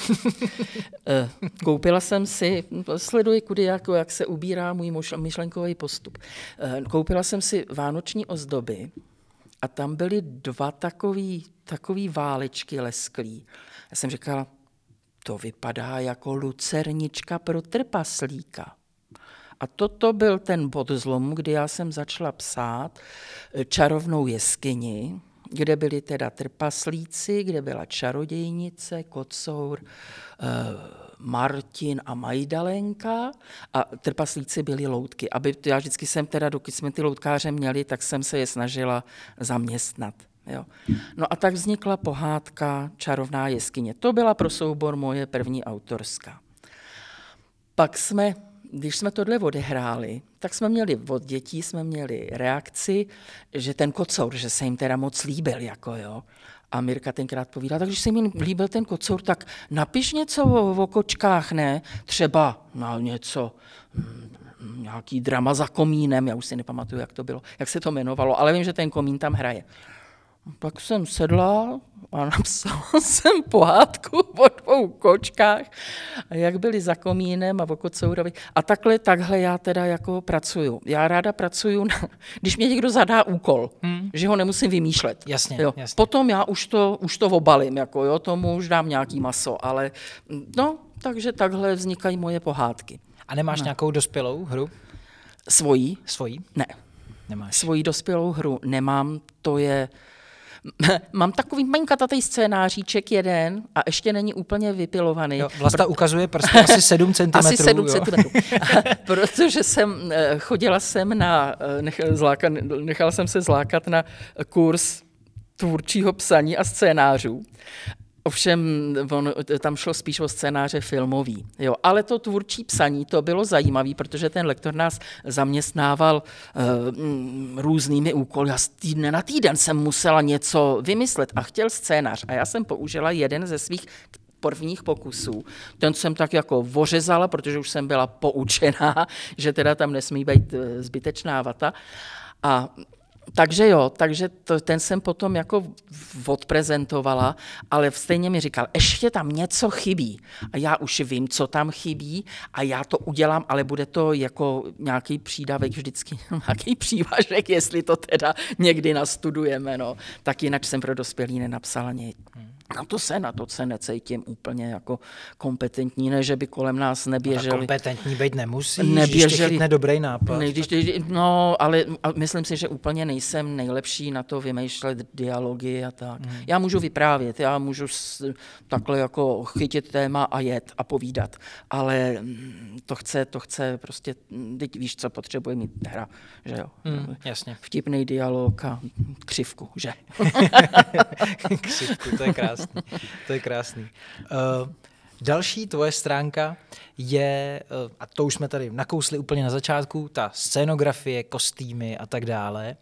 Eh, koupila jsem si, sleduji kudy, jako, jak se ubírá můj myšlenkový postup. Eh, koupila jsem si vánoční ozdoby a tam byly dva takový, takový válečky lesklý. Já jsem říkala, to vypadá jako lucernička pro trpaslíka. A toto byl ten bod zlomu, kdy já jsem začala psát eh, čarovnou jeskyni, kde byli teda trpaslíci, kde byla čarodějnice, kocour, eh, Martin a Majdalenka a trpaslíci byli loutky. Aby, já vždycky jsem teda, dokud jsme ty loutkáře měli, tak jsem se je snažila zaměstnat. Jo. No a tak vznikla pohádka Čarovná jeskyně. To byla pro soubor moje první autorská. Pak jsme když jsme tohle odehráli, tak jsme měli od dětí jsme měli reakci, že ten kocour, že se jim teda moc líbil, jako jo. A Mirka tenkrát povídala, tak když se mi líbil ten kocour, tak napiš něco o, o kočkách, ne? Třeba na něco, hm, nějaký drama za komínem, já už si nepamatuju, jak to bylo, jak se to jmenovalo, ale vím, že ten komín tam hraje. Pak jsem sedla a (laughs) napsala jsem pohádku o dvou kočkách, jak byli za komínem a o kocourovi. A takhle, takhle já teda jako pracuju. Já ráda pracuju, na, (laughs) když mě někdo zadá úkol, hmm. že ho nemusím vymýšlet. Jasně, jo. jasně. Potom já už to, už to obalím, jako jo, tomu už dám nějaký maso, ale no, takže takhle vznikají moje pohádky. A nemáš no. nějakou dospělou hru? Svojí? Svojí? Ne. Nemáš. Svojí dospělou hru nemám, to je... (laughs) Mám takový malinkatatý scénáříček jeden a ještě není úplně vypilovaný. Jo, Vlasta Pr- ukazuje prsty asi (laughs) 7 cm. Asi 7 cm. (laughs) Protože jsem, eh, chodila jsem na, eh, nech, zláka, nechala jsem se zlákat na kurz tvůrčího psaní a scénářů. Ovšem, on, tam šlo spíš o scénáře filmový. Jo. Ale to tvůrčí psaní, to bylo zajímavé, protože ten lektor nás zaměstnával uh, různými úkoly. Já z týdne na týden jsem musela něco vymyslet a chtěl scénář. A já jsem použila jeden ze svých prvních pokusů. Ten jsem tak jako vořezala, protože už jsem byla poučená, (laughs) že teda tam nesmí být eh, zbytečná vata. A takže jo, takže to, ten jsem potom jako odprezentovala, ale stejně mi říkal, ještě tam něco chybí. A já už vím, co tam chybí a já to udělám, ale bude to jako nějaký přídavek vždycky, (laughs) nějaký přívažek, jestli to teda někdy nastudujeme. No. Tak jinak jsem pro dospělý nenapsala nic. Na to se, na to se necítím úplně jako kompetentní, ne, že by kolem nás neběželi. No, kompetentní být nemusí, neběželi, když dobrý nápad. Ne, když, no, ale myslím si, že úplně nejsem nejlepší na to vymýšlet dialogy a tak. Hmm. Já můžu vyprávět, já můžu s, takhle jako chytit téma a jet a povídat, ale mm, to chce, to chce prostě, teď víš, co potřebuje mít hra, že jo. Hmm, jasně. Vtipný dialog a křivku, že? (laughs) křivku, to je krásné krásný. (laughs) To je krásný. Uh, další tvoje stránka je, uh, a to už jsme tady nakousli úplně na začátku, ta scénografie, kostýmy a tak dále.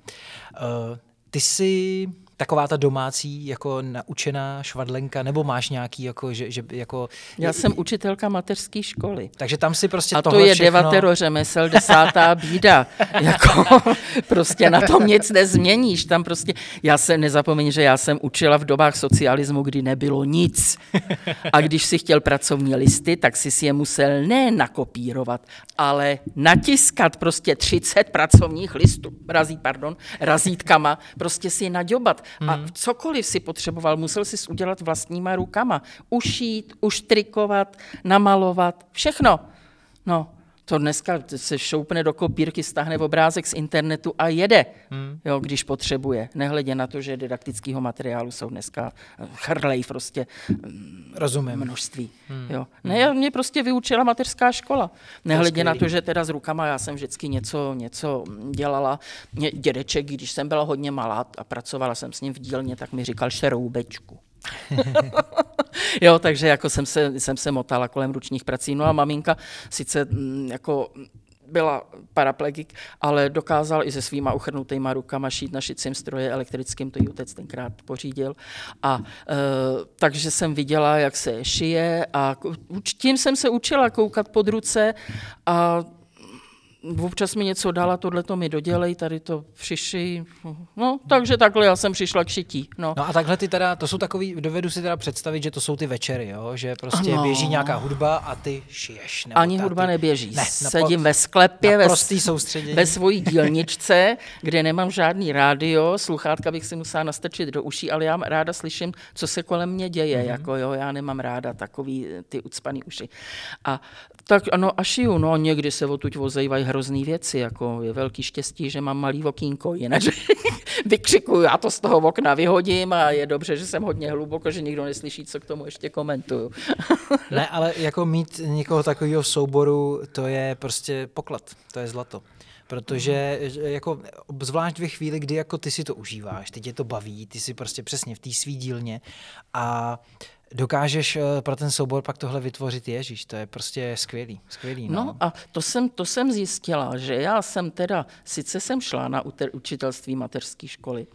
Uh, ty jsi taková ta domácí jako naučená švadlenka, nebo máš nějaký jako, že, že jako... Já jsem učitelka mateřské školy. Takže tam si prostě A to je všechno... devatero řemesel, desátá (laughs) bída. jako, prostě na tom nic nezměníš. Tam prostě, já se nezapomeň, že já jsem učila v dobách socialismu, kdy nebylo nic. A když si chtěl pracovní listy, tak si si je musel ne nakopírovat, ale natiskat prostě 30 pracovních listů, razí, pardon, razítkama, prostě si je naďobat. Hmm. A cokoliv si potřeboval, musel si udělat vlastníma rukama. Ušít, uštrikovat, namalovat, všechno. No, to dneska se šoupne do kopírky, stáhne obrázek z internetu a jede, hmm. jo, když potřebuje. Nehledě na to, že didaktického materiálu jsou dneska eh, chrlej prostě mm, Rozumím. množství. Hmm. Jo. Ne, mě prostě vyučila mateřská škola. Nehledě na to, že teda s rukama já jsem vždycky něco, něco dělala. Mě dědeček, když jsem byla hodně malá a pracovala jsem s ním v dílně, tak mi říkal šeroubečku. (laughs) jo, takže jako jsem se, jsem se motala kolem ručních prací. No a maminka sice mm, jako byla paraplegik, ale dokázal i se svýma uchrnutýma rukama šít na šicím stroje elektrickým, to jí otec tenkrát pořídil. A e, takže jsem viděla, jak se šije a tím jsem se učila koukat pod ruce a občas mi něco dala, tohle to mi dodělej, tady to přiši. No, takže takhle já jsem přišla k šití. No. no a takhle ty teda, to jsou takový, dovedu si teda představit, že to jsou ty večery, jo? že prostě ano. běží nějaká hudba a ty šiješ. Nebo Ani hudba ty... neběží. Ne, Sedím ve sklepě, ve, ve svojí (laughs) dílničce, kde nemám žádný rádio, sluchátka bych si musela nastrčit do uší, ale já ráda slyším, co se kolem mě děje. Mm-hmm. Jako, jo, já nemám ráda takový ty ucpaný uši. A tak ano, a šiju, no někdy se odtud vozejvají hrozný věci, jako je velký štěstí, že mám malý okýnko, jinak (laughs) vykřikuju, já to z toho okna vyhodím a je dobře, že jsem hodně hluboko, že nikdo neslyší, co k tomu ještě komentuju. (laughs) ne, ale jako mít někoho takového souboru, to je prostě poklad, to je zlato protože jako zvlášť ve chvíli, kdy jako ty si to užíváš, ty tě to baví, ty si prostě přesně v té svý dílně a dokážeš eh, pro ten soubor pak tohle vytvořit Ježíš, to je prostě skvělý. skvělý no. no a to jsem, to jsem zjistila, že já jsem teda, sice jsem šla na učitelství mateřské školy,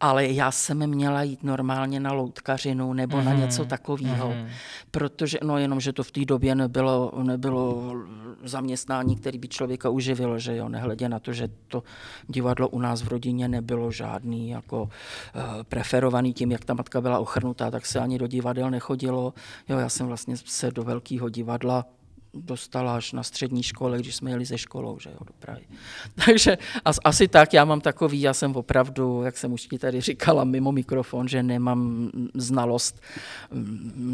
ale já jsem měla jít normálně na loutkařinu nebo mm-hmm. na Mhm. něco takového, mm-hmm. protože, no jenom, že to v té době nebylo, nebylo zaměstnání, který by člověka uživilo, že jo, nehledě na to, že to divadlo u nás v rodině nebylo žádný jako uh, preferovaný tím, jak ta matka byla ochrnutá, tak se ani do divadel nechodilo. Jo, já jsem vlastně se do velkého divadla dostala až na střední škole, když jsme jeli ze školou, že jo, do Prahy. (laughs) Takže as, asi tak, já mám takový, já jsem opravdu, jak jsem už ti tady říkala mimo mikrofon, že nemám znalost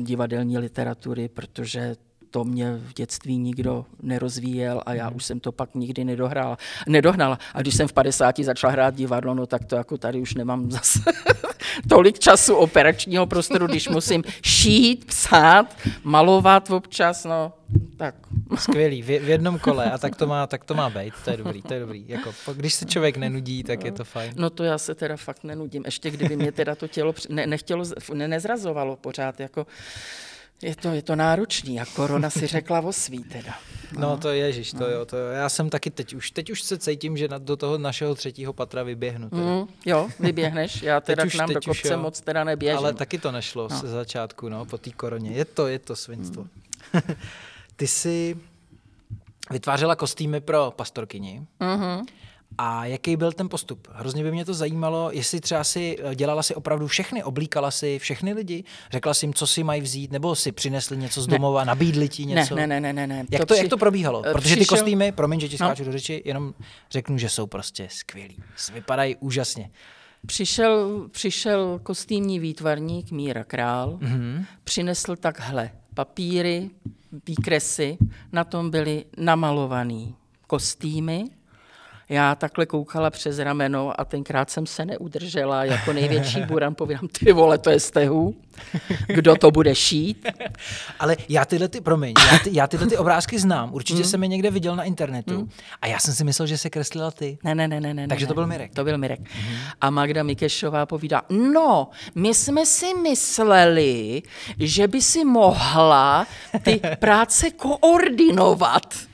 divadelní literatury, protože to mě v dětství nikdo nerozvíjel a já už jsem to pak nikdy nedohrála, nedohnala. A když jsem v 50 začala hrát divadlo, no tak to jako tady už nemám (laughs) zase tolik času operačního prostoru, když musím šít, psát, malovat občas, no tak. Skvělý, v, v jednom kole a tak to má, tak to má být, to je dobrý, to je dobrý. Jako, když se člověk nenudí, tak je to fajn. No to já se teda fakt nenudím, ještě kdyby mě teda to tělo ne, nechtělo, ne, nezrazovalo pořád, jako je to, je to náročný a korona si řekla o svý teda. No to je, ježiš, to jo, to jo. Já jsem taky teď už, teď už se cítím, že do toho našeho třetího patra vyběhnu. Teda. Mm, jo, vyběhneš, já teda Teď k nám do teď už kopce moc teda neběžím. Ale taky to nešlo no. ze začátku, no, po té koroně. Je to, je to svinstvo. Mm. (laughs) Ty jsi vytvářela kostýmy pro pastorkyni. Mhm. A jaký byl ten postup? Hrozně by mě to zajímalo, jestli třeba si eh, dělala si opravdu všechny, oblíkala si všechny lidi, řekla si jim, co si mají vzít, nebo si přinesli něco z domova, nabídli ti Ne, něco? ne, ne, ne, ne, ne. Jak to, jak při- to probíhalo? eh, Protože ty kostýmy, promiň, že ti No. skáču do řeči, jenom řeknu, že jsou prostě skvělý. Vypadají úžasně. Přišel, přišel kostýmní výtvarník Míra Král, Mhm. mm-hmm. přinesl takhle papíry, výkresy, na tom byly namalované kostýmy. Já takhle koukala přes rameno a tenkrát jsem se neudržela jako největší (laughs) buran, povídám, ty vole, to je stehu, kdo to bude šít? (laughs) Ale já tyhle ty, promiň, já, ty, já tyhle ty obrázky znám, určitě Hmm. jsem je někde viděl na internetu a já jsem si myslel, že se kreslila ty. Ne, ne, ne, ne, ne. Takže ne, to byl. Mirek. To byl Mirek. A Magda Mikešová povídá, no, my jsme si mysleli, že by si mohla ty práce koordinovat. (laughs)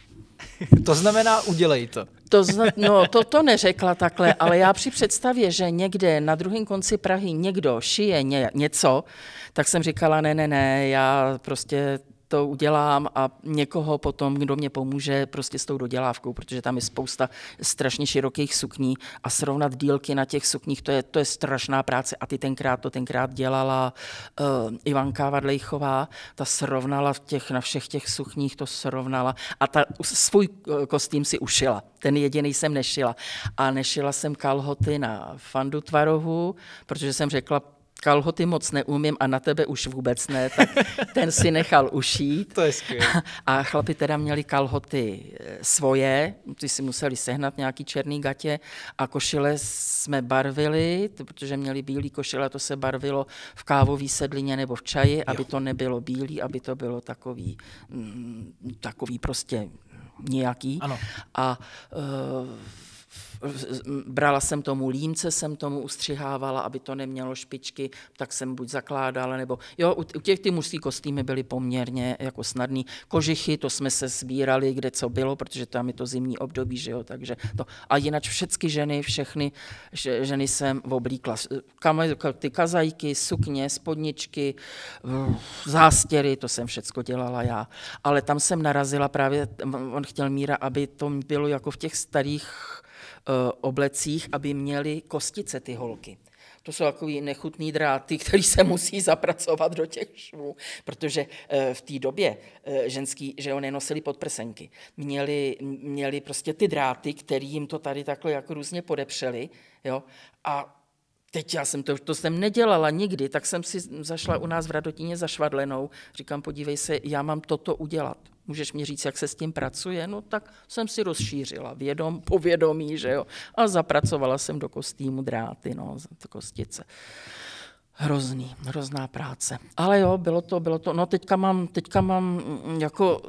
To znamená, udělej to. To, no, to, to neřekla takhle, ale já při představě, že někde na druhém konci Prahy někdo šije ně, něco, tak jsem říkala, ne, ne, ne, já prostě to udělám a někoho potom, kdo mě pomůže prostě s tou dodělávkou, protože tam je spousta strašně širokých sukní a srovnat dílky na těch sukních, to je, to je strašná práce a ty tenkrát to tenkrát dělala uh, Ivanka Vadlejchová, ta srovnala v těch, na všech těch sukních, to srovnala a ta svůj eh, kostým si ušila. Ten jediný jsem nešila. A nešila jsem kalhoty na Fandu Tvarohu, protože jsem řekla, kalhoty moc neumím a na tebe už vůbec ne, tak (laughs) ten si nechal ušít. To je skvělé. A chlapi teda měli kalhoty eh, svoje, ty si museli sehnat nějaký černý gatě a košile jsme barvili, protože měli bílý košile, to se barvilo v kávové sedlině nebo v čaji, aby to nebylo bílý, aby to bylo takový, mm, takový prostě nějaký. Ano. A uh, brala jsem tomu límce, jsem tomu ustřihávala, aby to nemělo špičky, tak jsem buď zakládala, nebo jo, u těch ty mužský kostýmy byly poměrně jako snadný. Kožichy, to jsme se sbírali, kde co bylo, protože tam je to zimní období, že jo, takže to. A jinak všechny ženy, všechny že- ženy jsem oblíkla. Ty kazajky, sukně, spodničky, v- zástěry, to jsem všecko dělala já. Ale tam jsem narazila právě, on chtěl Míra, aby to bylo jako v těch starých oblecích, aby měly kostice ty holky. To jsou takový nechutný dráty, (laughs) který se musí zapracovat do těch švů, protože eh, v té době eh, ženský, že oni nosili podprsenky, měli, měli prostě ty dráty, který jim to tady takhle jako různě podepřeli, jo, a Teď já jsem to, to jsem nedělala nikdy, tak jsem si zašla u nás v Radotíně za švadlenou. Říkám, podívej se, já mám toto udělat. Můžeš mi říct, jak se s tím pracuje? No tak jsem si rozšířila vědom, povědomí, že jo. A zapracovala jsem do kostýmu dráty, no, to kostice. Hrozný, hrozná práce. Ale jo, bylo to, bylo to. No teďka mám, teďka mám mm, jako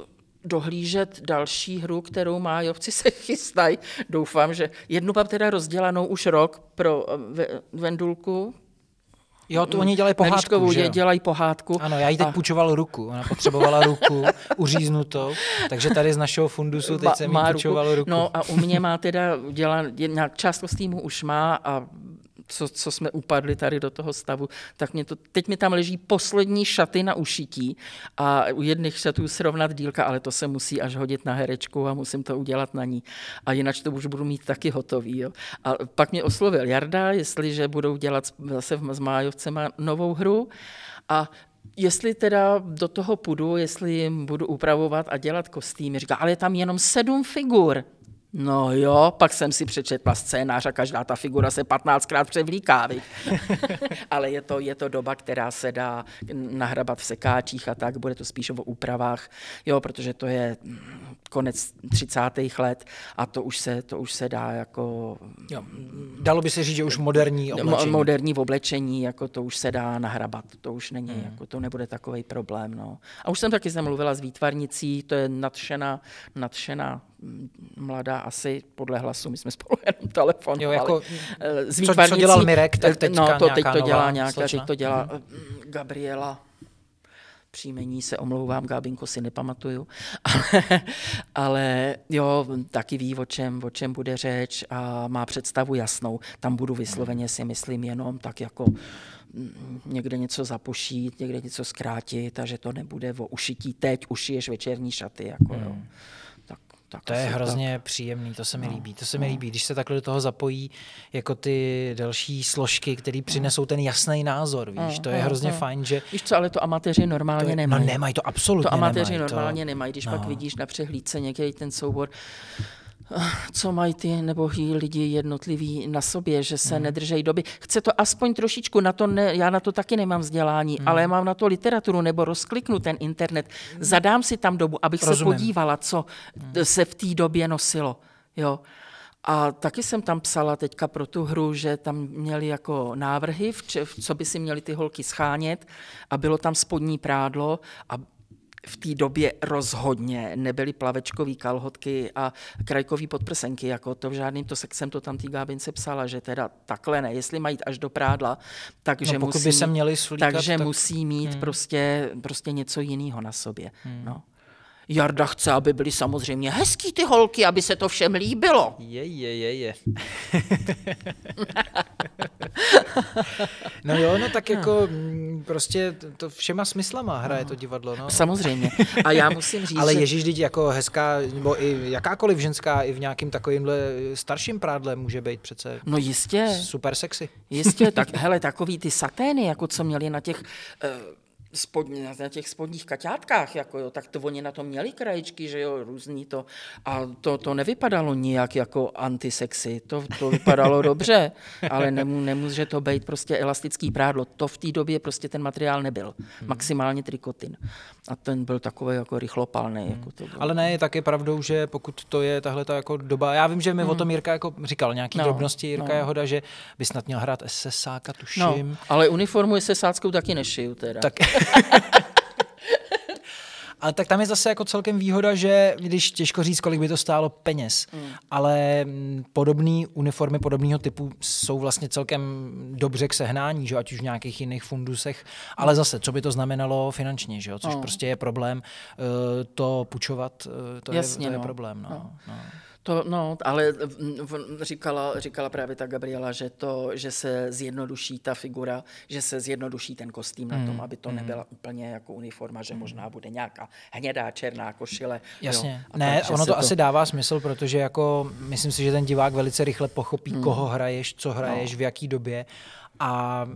dohlížet další hru, kterou má Jovci se chystají. Doufám, že jednu mám teda rozdělanou už rok pro eh, Ve- Vendulku. Jo, to oni dělají pohádku, že jo? dě- dělají pohádku. Ano, já jí teď A- půjčoval ruku. Ona potřebovala ruku (laughs) uříznutou, takže tady z našeho fundusu teď Ma- jsem jí půjčoval ruku. No a u mě má teda dělat, nějak část kostýmu už má a co, co jsme upadli tady do toho stavu, tak mě to, teď mi tam leží poslední šaty na ušití a u jedných šatů srovnat dílka, ale to se musí až hodit na herečku a musím to udělat na ní. A jinak to už budu mít taky hotový. Jo. A pak mě oslovil Jarda, jestliže budou dělat zase s Májovcema novou hru a jestli teda do toho půjdu, jestli budu upravovat a dělat kostýmy. Říká, ale je tam jenom sedm figur. No jo, pak jsem si přečetla scénář a každá ta figura se 15krát převlíká. (laughs) Ale je to, je to doba, která se dá nahrabat v sekáčích a tak, bude to spíš o úpravách, jo, protože to je konec 30. let a to už se, to už se dá jako... Jo, dalo by se říct, že už moderní oblečení. Moderní v oblečení, jako to už se dá nahrabat, to už není, hmm. jako to nebude takový problém. No. A už jsem taky jsem mluvila s výtvarnicí, to je nadšená, nadšená mladá asi podle hlasu, my jsme spolu (laughs) jenom telefonovali. Jo, jako, co, co dělal Mirek, tak teďka no, to teď to dělá nějaká, teď to dělá hmm. Gabriela příjmení se omlouvám, Gábinko si nepamatuju, (laughs) ale, ale jo, taky ví, o čem, o čem bude řeč a má představu jasnou. Tam budu vysloveně si myslím jenom tak jako mm, někde něco zapošít, někde něco zkrátit a že to nebude o ušití teď, ušiješ večerní šaty. Jako, jo. Hmm. Tak to je hrozně tak. příjemný, to se mi no, líbí. To se mi no. líbí, když se takhle do toho zapojí jako ty další složky, které no. přinesou ten jasný názor, víš, no, to je no, hrozně no. fajn, že... Víš co, ale to amatéři normálně to je, nemají. No nemají, to absolutně To amatéři nemají, normálně to... nemají, když no. pak vidíš na přehlídce někdy ten soubor, co mají ty nebo lidi jednotliví na sobě, že se hmm. nedržejí doby. Chce to aspoň trošičku, na to ne, já na to taky nemám vzdělání, hmm. ale mám na to literaturu nebo rozkliknu ten internet, zadám si tam dobu, abych Rozumím. se podívala, co hmm. se v té době nosilo. Jo. A taky jsem tam psala teďka pro tu hru, že tam měli jako návrhy, v co by si měli ty holky schánět a bylo tam spodní prádlo a v té době rozhodně nebyly plavečkové kalhotky a krajkové podprsenky, jako to v žádným, to jsem to tam té Gábince psala, že teda takhle ne, jestli mají až do prádla, takže, no, musí, by se měli slíkat, takže tak... musí mít hmm. prostě, prostě něco jiného na sobě. Hmm. No. Jarda chce, aby byly samozřejmě hezký ty holky, aby se to všem líbilo. Je, je, je, je. (laughs) no jo, no tak jako mm, prostě to všema smyslama hraje to divadlo. No. Samozřejmě. (laughs) A já musím říct, Ale Ježíš, teď jako hezká, nebo i jakákoliv ženská i v nějakým takovýmhle starším prádle může být přece No jistě. Super sexy. Jistě, tak (laughs) hele, takový ty satény, jako co měli na těch uh, spodní, na těch spodních kaťátkách, jako jo, tak to oni na to měli krajičky, že jo, různý to. A to, to nevypadalo nijak jako antisexy, to, to vypadalo (laughs) dobře, ale nemů, nemůže to být prostě elastický prádlo. To v té době prostě ten materiál nebyl. Hmm. Maximálně trikotin. A ten byl takový jako rychlopalný. Hmm. Jako to bylo. Ale ne, je taky pravdou, že pokud to je tahle ta jako doba, já vím, že mi hmm. o tom Jirka jako říkal nějaký no, drobnosti, Jirka no. Jahoda, že by snad měl hrát SSáka, tuším. No, ale uniformu SSáckou taky nešiju teda. Tak, (laughs) (laughs) ale tak tam je zase jako celkem výhoda, že když těžko říct, kolik by to stálo peněz, mm. ale podobné uniformy podobného typu jsou vlastně celkem dobře k sehnání, že? ať už v nějakých jiných fundusech, ale zase, co by to znamenalo finančně, že? což mm. prostě je problém uh, to půjčovat, uh, to, Jasně, je, to no. je problém. No. No. No. To, no, ale říkala, říkala právě ta Gabriela, že, to, že se zjednoduší ta figura, že se zjednoduší ten kostým mm, na tom, hmm, aby to mm. nebyla úplně jako uniforma, že mm. možná bude nějaká hnědá, černá košile. Jasně. Jo, ne, tak, ono to, to asi dává smysl, protože jako myslím si, že ten divák velice rychle pochopí, mm. koho hraješ, co hraješ, no. v jaký době a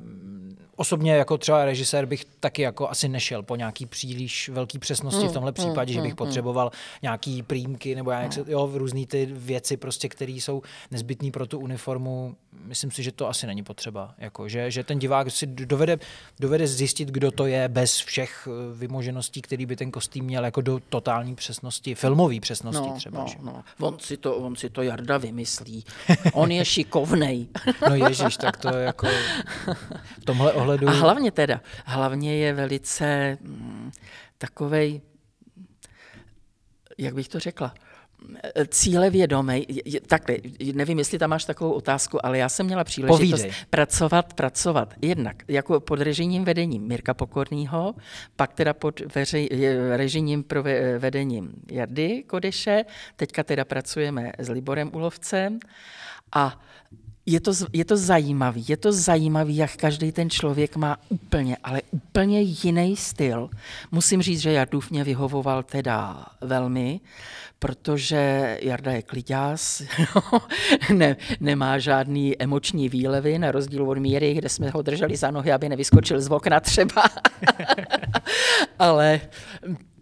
osobně jako třeba režisér bych taky jako asi nešel po nějaký příliš velký přesnosti v hmm, tomhle hmm, případě, že bych hmm, potřeboval nějaký prýmky nebo jak se, jo, různý ty věci, prostě, které jsou nezbytné pro tu uniformu. Myslím si, že to asi není potřeba. Jako, že, že ten divák si dovede, dovede zjistit, kdo to je bez všech eh, vymožeností, který by ten kostým měl jako do totální přesnosti, filmové přesnosti no, třeba. No, že? no. On, si to, on si to Jarda vymyslí. On je šikovnej. no ježiš, tak to je jako v tomhle ohledu... A hlavně teda, hlavně je velice mm, takovej, jak bych to řekla, cíle vědomý, takhle, nevím, jestli tam máš takovou otázku, ale já jsem měla příležitost Povídej. pracovat, pracovat. Jednak jako pod režijním vedením Mirka Pokorného, pak teda pod veři, režijním pro vedením Jardy Kodeše, teďka teda pracujeme s Liborem Ulovcem. A je to, je to zajímavý, je to zajímavý, jak každý ten člověk má úplně, ale úplně jiný styl. Musím říct, že Jardův mě vyhovoval teda velmi, protože Jarda je kliďás, (laughs) ne, nemá žádný emoční výlevy, na rozdíl od Míry, kde jsme ho drželi za nohy, aby nevyskočil z okna třeba. (laughs) ale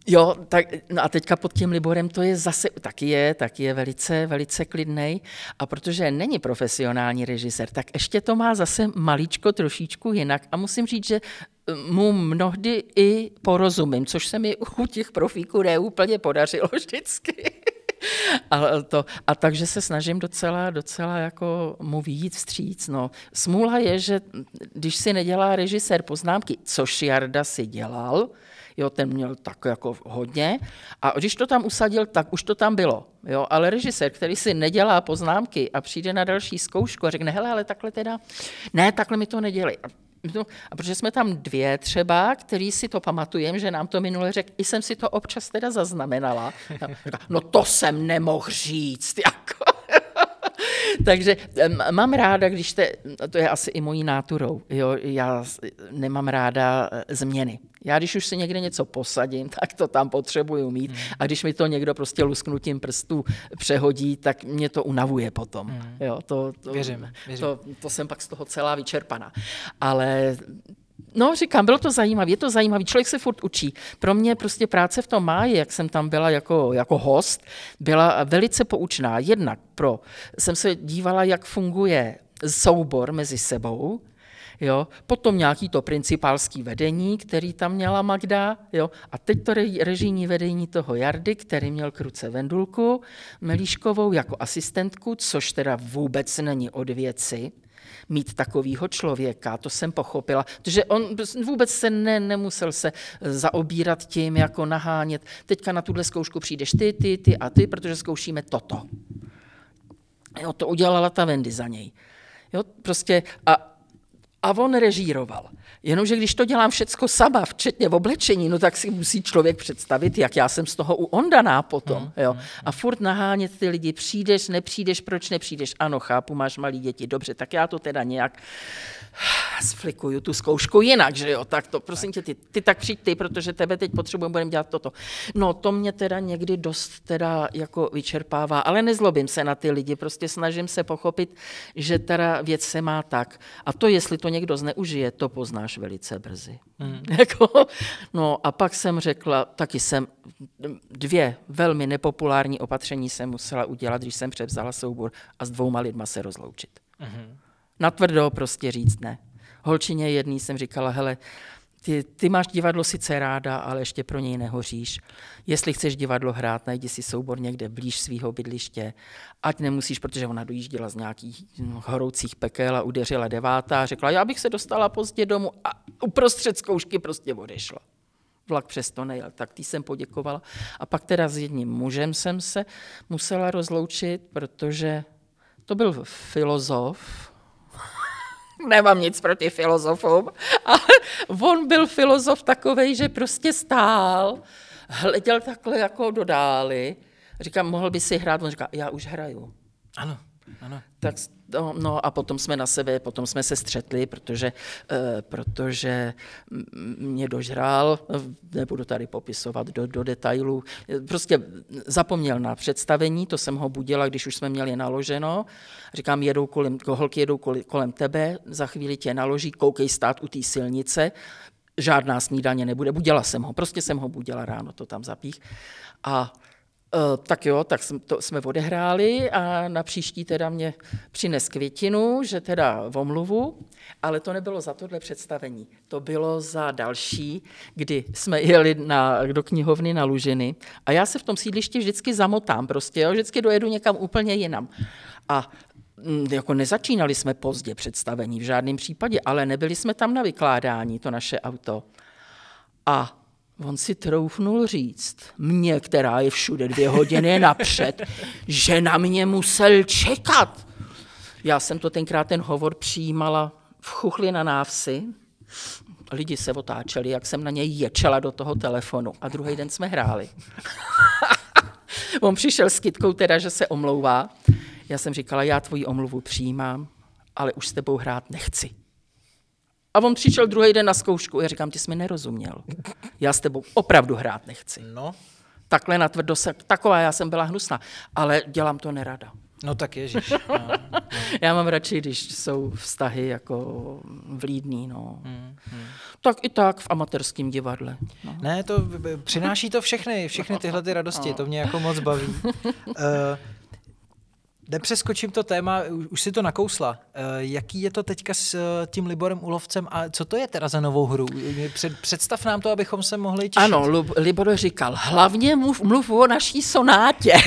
Jo, tak, no a teďka pod tím Liborem to je zase, taky je, taky je velice, velice klidný. A protože není profesionální režisér, tak ještě to má zase malíčko trošičku jinak. A musím říct, že eh, mu mnohdy i porozumím, což se mi u těch profíků neúplně podařilo (laughs) vždycky. A, to, a takže se snažím docela, docela jako mu vyjít vstříc. No. Smůla je, že když si nedělá režisér poznámky, což Jarda si dělal, jo, ten měl tak jako hodně. A když to tam usadil, tak už to tam bylo. Jo, ale režisér, který si nedělá poznámky a přijde na další zkoušku a řekne, hele, ale takhle teda, ne, takhle mi to nedělej. No, a protože jsme tam dvě třeba, který si to pamatujeme, že nám to minule řekl, i jsem si to občas teda zaznamenala. No to jsem nemohl říct, jako. (laughs) Takže mám ráda, když te, to je asi i mojí náturou, jo, já nemám ráda e, změny. Já když už si někde něco posadím, tak to tam potřebuju mít. Hmm. A když mi to někdo prostě lusknutím prstů přehodí, tak mě to unavuje potom. Hmm. Jo, to, to, věřím, věřím. To, to jsem pak z toho celá vyčerpaná. Ale No, říkám, bylo to zajímavé, je to zajímavé, člověk se furt učí. Pro mě prostě práce v tom máji, jak jsem tam byla jako, jako host, byla velice poučná. Jednak pro, jsem se dívala, jak funguje soubor mezi sebou, Jo? Potom nějaký to principálský vedení, který tam měla Magda. Jo? A teď to režijní vedení toho Jardy, který měl kruce Vendulku Melíškovou jako asistentku, což teda vůbec není od věci mít takového člověka, to jsem pochopila, protože on vůbec se ne, nemusel se zaobírat tím, jako nahánět, teďka na tuhle zkoušku přijdeš ty, ty, ty a ty, protože zkoušíme toto. Jo, to udělala ta Wendy za něj. Jo, prostě a a on režíroval. Jenomže když to dělám všecko sama, včetně v oblečení, no tak si musí člověk představit, jak já jsem z toho u Ondaná potom. Mm, jo. Mm, a furt nahánět ty lidi, přijdeš, nepřijdeš, proč nepřijdeš? Ano, chápu, máš malí děti, dobře, tak já to teda nějak (sighs) sflikuju tu zkoušku jinak, že jo, tak to, prosím tě, ty, ty tak přijď ty, protože tebe teď potřebujeme, budeme dělat toto. No, to mě teda někdy dost teda jako vyčerpává, ale nezlobím se na ty lidi, prostě snažím se pochopit, že teda věc se má tak. A to, jestli to někdo zneužije, to poznáš velice brzy. Mm. (laughs) Jako, no a pak jsem řekla, taky jsem dvě velmi nepopulární opatření jsem musela udělat, když jsem převzala soubor a s dvouma lidma se rozloučit. Mm natvrdo prostě říct ne. Holčině jedný jsem říkala, hele, ty, ty máš divadlo sice ráda, ale ještě pro něj nehoříš. Jestli chceš divadlo hrát, najdi si soubor někde blíž svého bydliště, ať nemusíš, protože ona dojížděla z nějakých no, horoucích pekel a udeřila devátá řekla, já bych se dostala pozdě domů a uprostřed zkoušky prostě odešla. Vlak přesto nejel, tak tý jsem poděkovala. A pak teda s jedním mužem jsem se musela rozloučit, protože to byl filozof, nemám nic proti filozofům, (laughs) ale on byl filozof takový, že prostě stál, hleděl takhle jako do dály, říkám, mohl by si hrát, on říká, já už hraju. Ano, ano. Tak No, no a potom jsme na sebe, potom jsme se střetli, protože, uh, protože mě dožrál, nebudu tady popisovat do, do detailů, prostě zapomněl na představení, to jsem ho budila, když už jsme měli naloženo. Říkám, jedou kolem, holky jedou kolem tebe, za chvíli tě naloží, koukej stát u té silnice, žádná snídaně nebude. Budila jsem ho, prostě jsem ho budila ráno, to tam zapích. A tak jo, tak jsme, to jsme odehráli a na příští teda mě přines květinu, že teda v omluvu, ale to nebylo za tohle představení. To bylo za další, kdy jsme jeli na, do knihovny na Lužiny a já se v tom sídlišti vždycky zamotám prostě, jo, vždycky dojedu někam úplně jinam. A mm, jako nezačínali jsme pozdě představení v žádném případě, ale nebyli jsme tam na vykládání, to naše auto. A On si troufnul říct, mě, která je všude dvě hodiny napřed, že na mě musel čekat. Já jsem to tenkrát ten hovor přijímala v chuchli na návsi. Lidi se otáčeli, jak jsem na něj ječela do toho telefonu. A druhý den jsme hráli. (laughs) On přišel s kytkou teda, že se omlouvá. Já jsem říkala, já tvoji omluvu přijímám, ale už s tebou hrát nechci. A on přišel druhý den na zkoušku a já říkám, ty jsi mi nerozuměl. Já s tebou opravdu hrát nechci. No, Takhle natvrdo se, taková já jsem byla hnusná, ale dělám to nerada. no tak ježiš. (laughs) No. Já mám radši, když jsou vztahy jako vlídný, no. Tak i tak v amatérském divadle. No. Ne, to přináší to všechny, všechny tyhle ty radosti, (laughs) to mě jako moc baví. Uh, (laughs) Nepřeskočím to téma, už, si to nakousla. Uh, jaký je to teďka s uh, tím Liborem Ulovcem a co to je teda za novou hru? Před, představ nám to, abychom se mohli těšit. Ano, Lub, Libor říkal, hlavně mluv, mluv o naší sonátě. (laughs)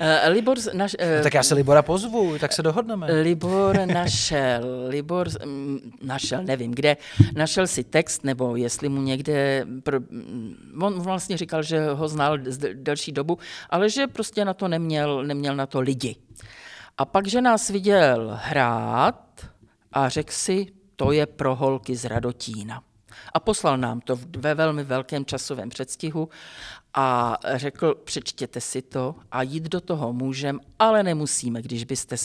Eh, Libor, naš, eh, No, tak já se Libora pozvu, tak se dohodneme. Libor (laughs) našel, Libor mm, našel, nevím kde, našel si text, nebo jestli mu někde, pro, mm, on vlastně říkal, že ho znal z delší dobu, ale že prostě na to neměl, neměl na to lidi. A pak, že nás viděl hrát a řekl si, to je pro holky z Radotína. A poslal nám to ve velmi velkém časovém předstihu a řekl, přečtěte si to a jít do toho můžem, ale nemusíme, když byste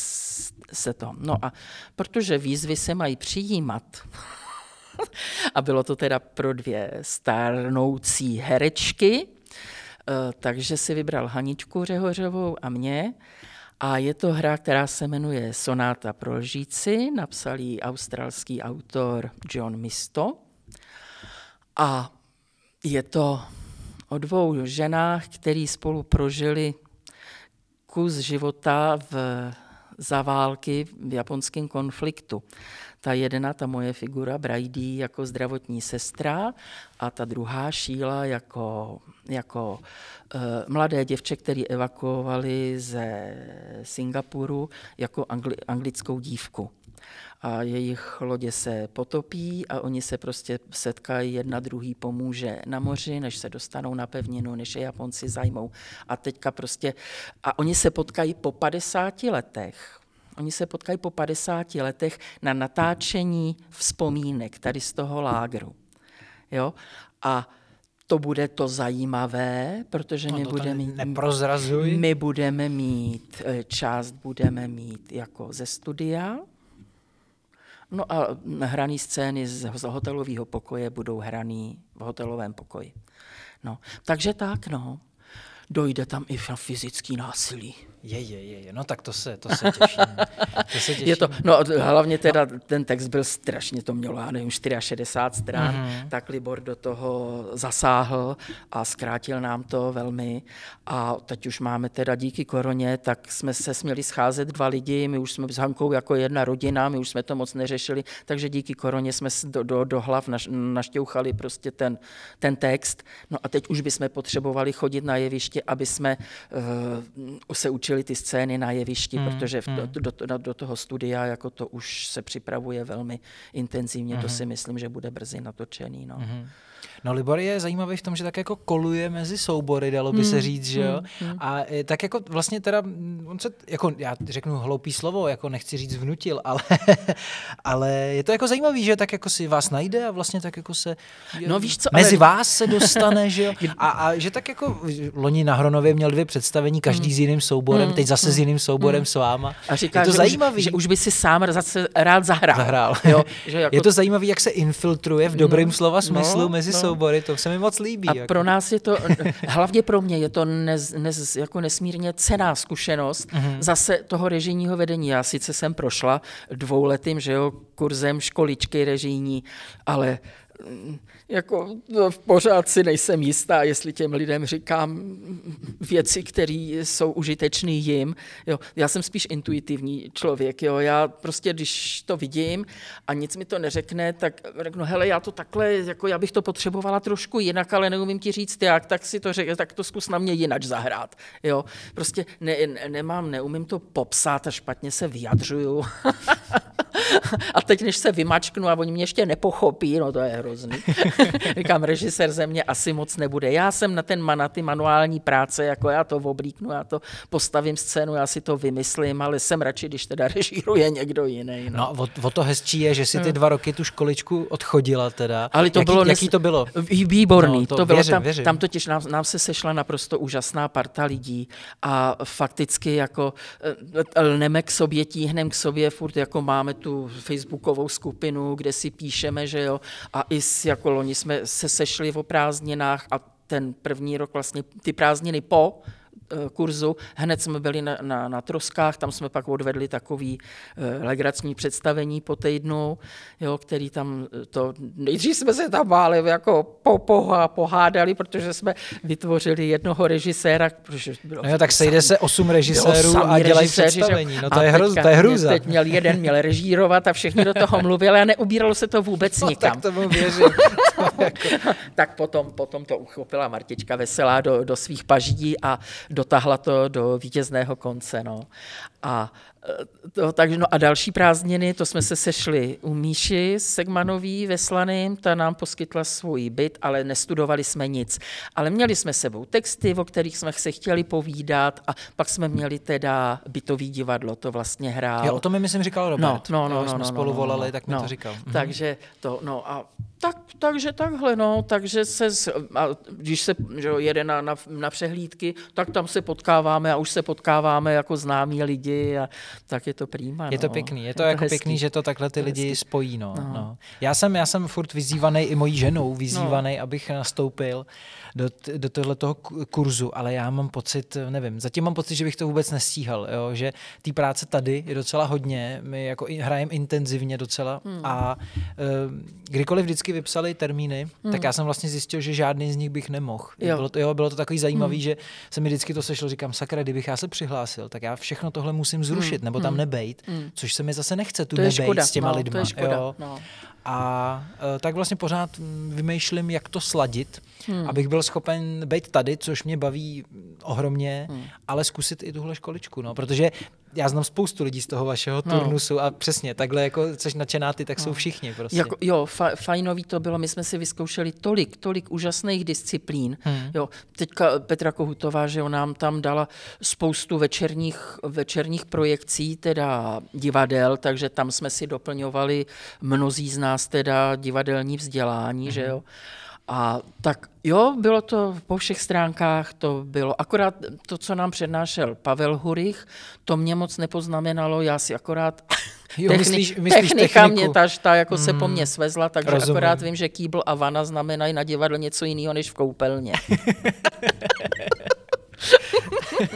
se to. No a protože výzvy se mají přijímat, (laughs) a bylo to teda pro dvě stárnoucí herečky, eh, takže si vybral Haničku Řehořovou a mě. A je to hra, která se jmenuje Sonáta pro lžíci, napsal ji australský autor John Misto. A je to o dvou ženách, který spolu prožili kus života v, za války v japonském konfliktu. Ta jedna, ta moje figura, Brady jako zdravotní sestra a ta druhá Šíla jako, jako uh, mladé děvče, které evakuovali ze Singapuru jako angli, anglickou dívku a jejich lodě se potopí a oni se prostě setkají, jedna druhý pomůže na moři, než se dostanou na pevninu, než je Japonci zajmou. A teďka prostě, a oni se potkají po 50 letech. Oni se potkají po 50 letech na natáčení vzpomínek tady z toho lágru. Jo? A to bude to zajímavé, protože my No to budeme neprozrazuj. My budeme mít, eh, část budeme mít jako ze studia, no a hraný scény z z hotelového pokoje budou hraný v hotelovém pokoji. No, takže tak, no. Dojde tam i na fyzický násilí. Je, je, je, je, no tak to se, to se těším. To se těším. (laughs) Je to, no hlavně teda ten text byl strašně, to mělo, já nevím, 64 stran, mm-hmm. tak Libor do toho zasáhl a zkrátil nám to velmi. A teď už máme teda díky koroně, tak jsme se směli scházet dva lidi, my už jsme s Hankou jako jedna rodina, my už jsme to moc neřešili, takže díky koroně jsme do, do, do hlav naš, naštěuchali prostě ten, ten text. No a teď už bychom potřebovali chodit na jeviště, aby jsme uh, se učili ty scény na jevišti, hmm, protože v, do, do, do, do toho studia jako to už se připravuje velmi intenzivně, to si myslím, že bude brzy natočený. No. No Libor je zajímavý v tom, že tak jako koluje mezi soubory, dalo by se říct, že jo? A e, tak jako vlastně teda, mm, on se, jako já řeknu hloupý slovo, jako nechci říct vnutil, (laughs) ale, ale je to jako zajímavý, že tak jako si vás najde a vlastně tak jako se No víš co, mezi ale- vás se dostane, že jo? (laughs) A, a že tak jako loni na Hronově měl dvě představení, každý s jiným souborem, teď zase s jiným souborem s váma. A říká, je to že, zajímavý. Už, že už by si sám zase rád zahrál. zahrál. Jo, (laughs) že jako Je to zajímavé, jak se infiltruje v dobrém No, slova smyslu no, mezi no. Soubory, to se mi moc líbí. A jako. pro nás je to, (laughs) hlavně pro mě, je to nez, nez, jako nesmírně cená zkušenost mm-hmm. zase toho režijního vedení. Já sice jsem prošla dvouletým že jo, kurzem školičky režijní, ale jako no, pořád si nejsem jistá, jestli těm lidem říkám věci, které jsou užitečné jim. Jo. Já jsem spíš intuitivní člověk. Jo. Já prostě, když to vidím a nic mi to neřekne, tak řeknu, hele, já to takhle, jako já bych to potřebovala trošku jinak, ale neumím ti říct jak, tak si to řek, tak to zkus na mě jinak zahrát. Jo. Prostě ne, ne, nemám, neumím to popsat a špatně se vyjadřuju. (laughs) (laughs) a teď, než se vymačknu a oni mě ještě nepochopí, no to je hrozný. (laughs) Říkám, režisér ze mě asi moc nebude. Já jsem na ten na ty manuální práce, jako já to oblíknu, já to postavím scénu, já si to vymyslím, ale jsem radši, když teda režíruje někdo jiný. No, no o, o, to hezčí je, že si ty dva roky tu školičku odchodila teda. Ale to jaký, bylo jaký to bylo? Výborný. No, to, to bylo věřím, tam, věřím. tam totiž nám, nám se sešla naprosto úžasná parta lidí a fakticky jako eh, lneme k sobě, tíhneme k sobě, furt jako máme tu facebookovou skupinu, kde si píšeme, že jo, a i s, jako loni jsme se sešli o prázdninách a ten první rok vlastně ty prázdniny po kurzu. Hned jsme byli na, na, na Troskách, tam jsme pak odvedli takový uh, legrační představení po týdnu, jo, který tam eh, to, nejdřív jsme se tam báli, jako po, po, pohádali, protože jsme vytvořili jednoho režiséra. Protože bylo no jo, tak sejde se osm režisérů a dělají představení, no to je, hroz, to je hruza. Teď měl jeden měl režírovat a všichni do toho mluvili a neubíralo se to vůbec (laughs) no, nikam. Tak to věřím. (laughs) jako... tak potom, potom to uchopila Martička Veselá do, do svých paždí a dotáhla to do vítězného konce. No. A, to, takže, no a další prázdniny, to jsme se sešli u Míši Segmanový ve Slaným, ta nám poskytla svůj byt, ale nestudovali jsme nic. Ale měli jsme sebou texty, o kterých jsme se chtěli povídat a pak jsme měli teda bytový divadlo, to vlastně hrál. Jo, o tom mi myslím říkal Robert. No, no, no, jo, jsme no, spolu no, volali, no, tak mi no. to říkal. Mhm. Takže to, no a tak, takže takhle, no, takže se, a když se že jede na, na, na přehlídky, tak tam se potkáváme a už se potkáváme jako známí lidi a tak je to přímá. Je to no. pěkný, je to, je to jako hezký. pěkný, že to takhle ty lidi hezký. spojí, no, No. no. Já jsem, já jsem furt vyzývaný i mojí ženou, vyzývaný, no. abych nastoupil do, do ku- kurzu, ale já mám pocit, nevím, zatím mám pocit, že bych to vůbec nestíhal, jo, že té práce tady je docela hodně, my jako hrajeme intenzivně docela Hmm. a uh, kdykoliv vždycky vypsali termíny, tak já jsem vlastně zjistil, že žádný z nich bych nemohl. Jo. Bylo to, jo, bylo to takový zajímavý, že se mi vždycky to sešlo, říkám, sakra, kdybych já se přihlásil, tak já všechno tohle musím zrušit, nebo tam nebejt, což se mi zase nechce tu To je nebejt škoda, s těma no, lidma. to je škoda, jo. no. A e, tak vlastně pořád vymýšlím, jak to sladit, hmm. abych byl schopen být tady, což mě baví ohromně, hmm. ale zkusit i tuhle školičku, no, protože já znám spoustu lidí z toho vašeho No. turnusu a přesně takhle, jako což nadšená ty, tak jsou všichni prostě. Jako, jo, fa, fajnový to bylo, my jsme si vyzkoušeli tolik, tolik úžasných disciplín. Hmm. Jo, teďka Petra Kohutová, že jo, nám tam dala spoustu večerních, večerních projekcí, teda divadel, takže tam jsme si doplňovali mnozí z nás teda divadelní vzdělání, hmm. že jo. A tak jo, bylo to po všech stránkách, to bylo akorát to, co nám přednášel Pavel Hurich, to mě moc nepoznamenalo, já si akorát Jo, myslíš- myslíš technika techniku. mě ta, ta jako se po mně svezla, takže Rozumím. akorát vím, že kýbl a vana znamenají na divadle něco jiného než v koupelně. (laughs)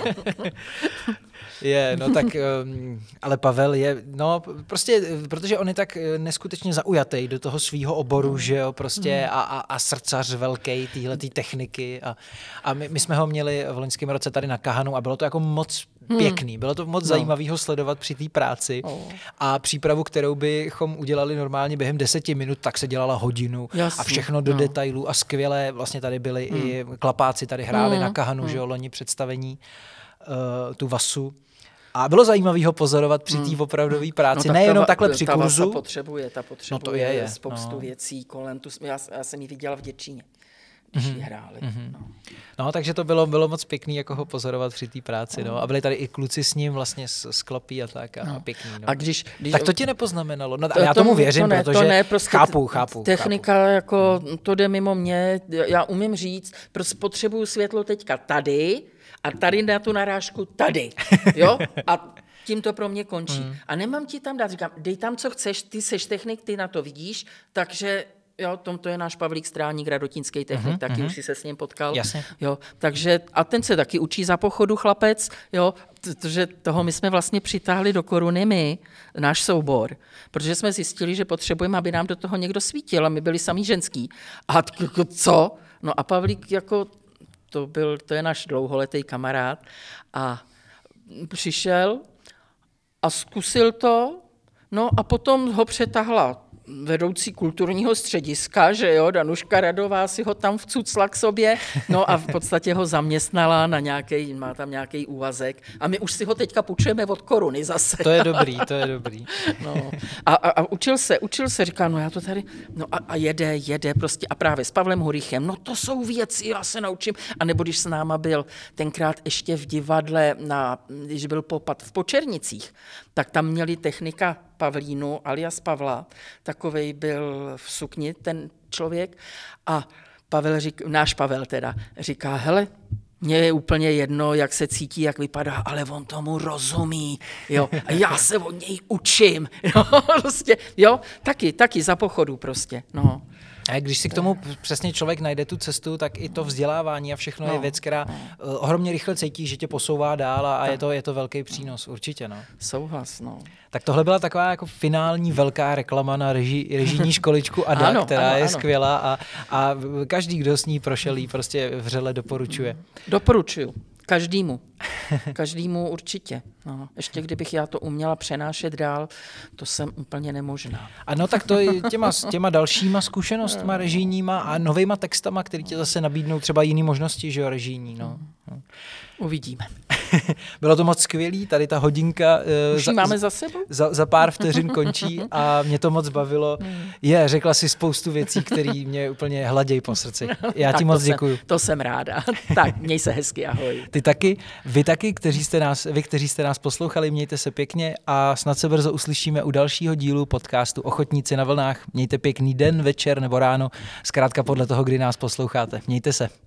(laughs) Je, no tak, um, (laughs) ale Pavel je, no prostě, protože on je tak eh, neskutečně zaujatý do toho svého oboru, že jo, prostě a, a, a srdcař velký téhle techniky a, a my, my, jsme ho měli v loňském roce tady na Kahanu a bylo to jako moc pěkný, bylo to moc no. zajímavý ho sledovat při té práci Oh. a přípravu, kterou bychom udělali normálně během deseti minut, tak se dělala hodinu a Jasně, všechno do no. detailů a skvělé, vlastně tady byli i klapáci, tady hráli Mm, na Kahanu, že jo, loni představení uh, tu vasu. A bylo zajímavé ho pozorovat při té opravdové práci, Hmm. tak nejenom ta takhle při ta kurzu. potřebuje, ta potřebuje No to je, je, spoustu no. věcí kolem. Tu, já, já jsem ji viděla v Děčíně, když Mhm, hráli. No. No, takže to bylo, bylo moc pěkný, jako ho pozorovat při té práci. No. A byli tady i kluci s ním, vlastně s, s klopí a tak. A, no. a pěkný. No. A když, když, tak to ti nepoznamenalo. No, ale já tomu věřím, to ne, protože to ne, prostě chápu, chápu. Technika, chápu. jako to jde mimo mě, já umím říct, prostě potřebuju světlo teďka tady a tady na tu narážku tady, (laughs) jo? A tím to pro mě končí. Hmm. A nemám ti tam dát, říkám, dej tam, co chceš, ty seš technik, ty na to vidíš, takže Jo, tom to je náš Pavlík Stráník, radotínský technik, mm-hmm, taky už si se s ním potkal. Jasně. Jo, takže, a ten se taky učí za pochodu chlapec, jo, protože toho my jsme vlastně přitáhli do koruny my, náš soubor, protože jsme zjistili, že potřebujeme, aby nám do toho někdo svítil a my byli sami ženský. A co? No a Pavlík jako, to, byl, to je náš dlouholetý kamarád a přišel a zkusil to, no a potom ho přetahla vedoucí kulturního střediska, že jo, Danuška Radová si ho tam vcucla k sobě, no a v podstatě ho zaměstnala na nějaký, má tam nějaký úvazek a my už si ho teďka půjčujeme od koruny zase. To je dobrý, to je dobrý. No. A, a, a učil se, učil se, říká, no já to tady, no a, a jede, jede prostě a právě s Pavlem Hurichem, no to jsou věci, já se naučím. A nebo když s náma byl tenkrát ještě v divadle, na, když byl popad v Počernicích, tak tam měli technika Pavlínu alias Pavla, takovej byl v sukni ten člověk a Pavel řík, náš Pavel teda, říká, hele, mně je úplně jedno, jak se cítí, jak vypadá, ale on tomu rozumí, jo, a já se od něj učím, (laughs) jo, prostě, jo, taky, taky za pochodu prostě, no. A když si k tomu přesně člověk najde tu cestu, tak i to vzdělávání a všechno no, je věc, která no. ohromně rychle cítí, že tě posouvá dál a, a je, to, je to velký přínos, určitě. No. Souhlas, no. Tak tohle byla taková jako finální velká reklama na reži, režijní (laughs) školičku ADA, ano, která ano, je ano. skvělá a, a každý, kdo s ní prošel, ji prostě vřele doporučuje. Doporučuju. Každému. Každému určitě. No, ještě kdybych já to uměla přenášet dál, to jsem úplně nemožná. Ano, tak to je těma, těma dalšíma zkušenostma režijníma a novýma textama, který ti zase nabídnou třeba jiné možnosti, že jo, režijní. No. no. Uvidíme. (laughs) Bylo to moc skvělý, tady ta hodinka uh, za, máme za sebou? (laughs) Za, za pár vteřin končí a mě to moc bavilo. Je, řekla si spoustu věcí, které mě úplně hladějí po srdci. Já ti moc děkuju. To jsem ráda. (laughs) tak, měj se hezky, ahoj. Ty taky, vy taky, kteří jste nás, vy, kteří jste nás poslouchali, mějte se pěkně a snad se brzo uslyšíme u dalšího dílu podcastu Ochotníci na vlnách. Mějte pěkný den, večer nebo ráno, zkrátka podle toho, kdy nás posloucháte. Mějte se.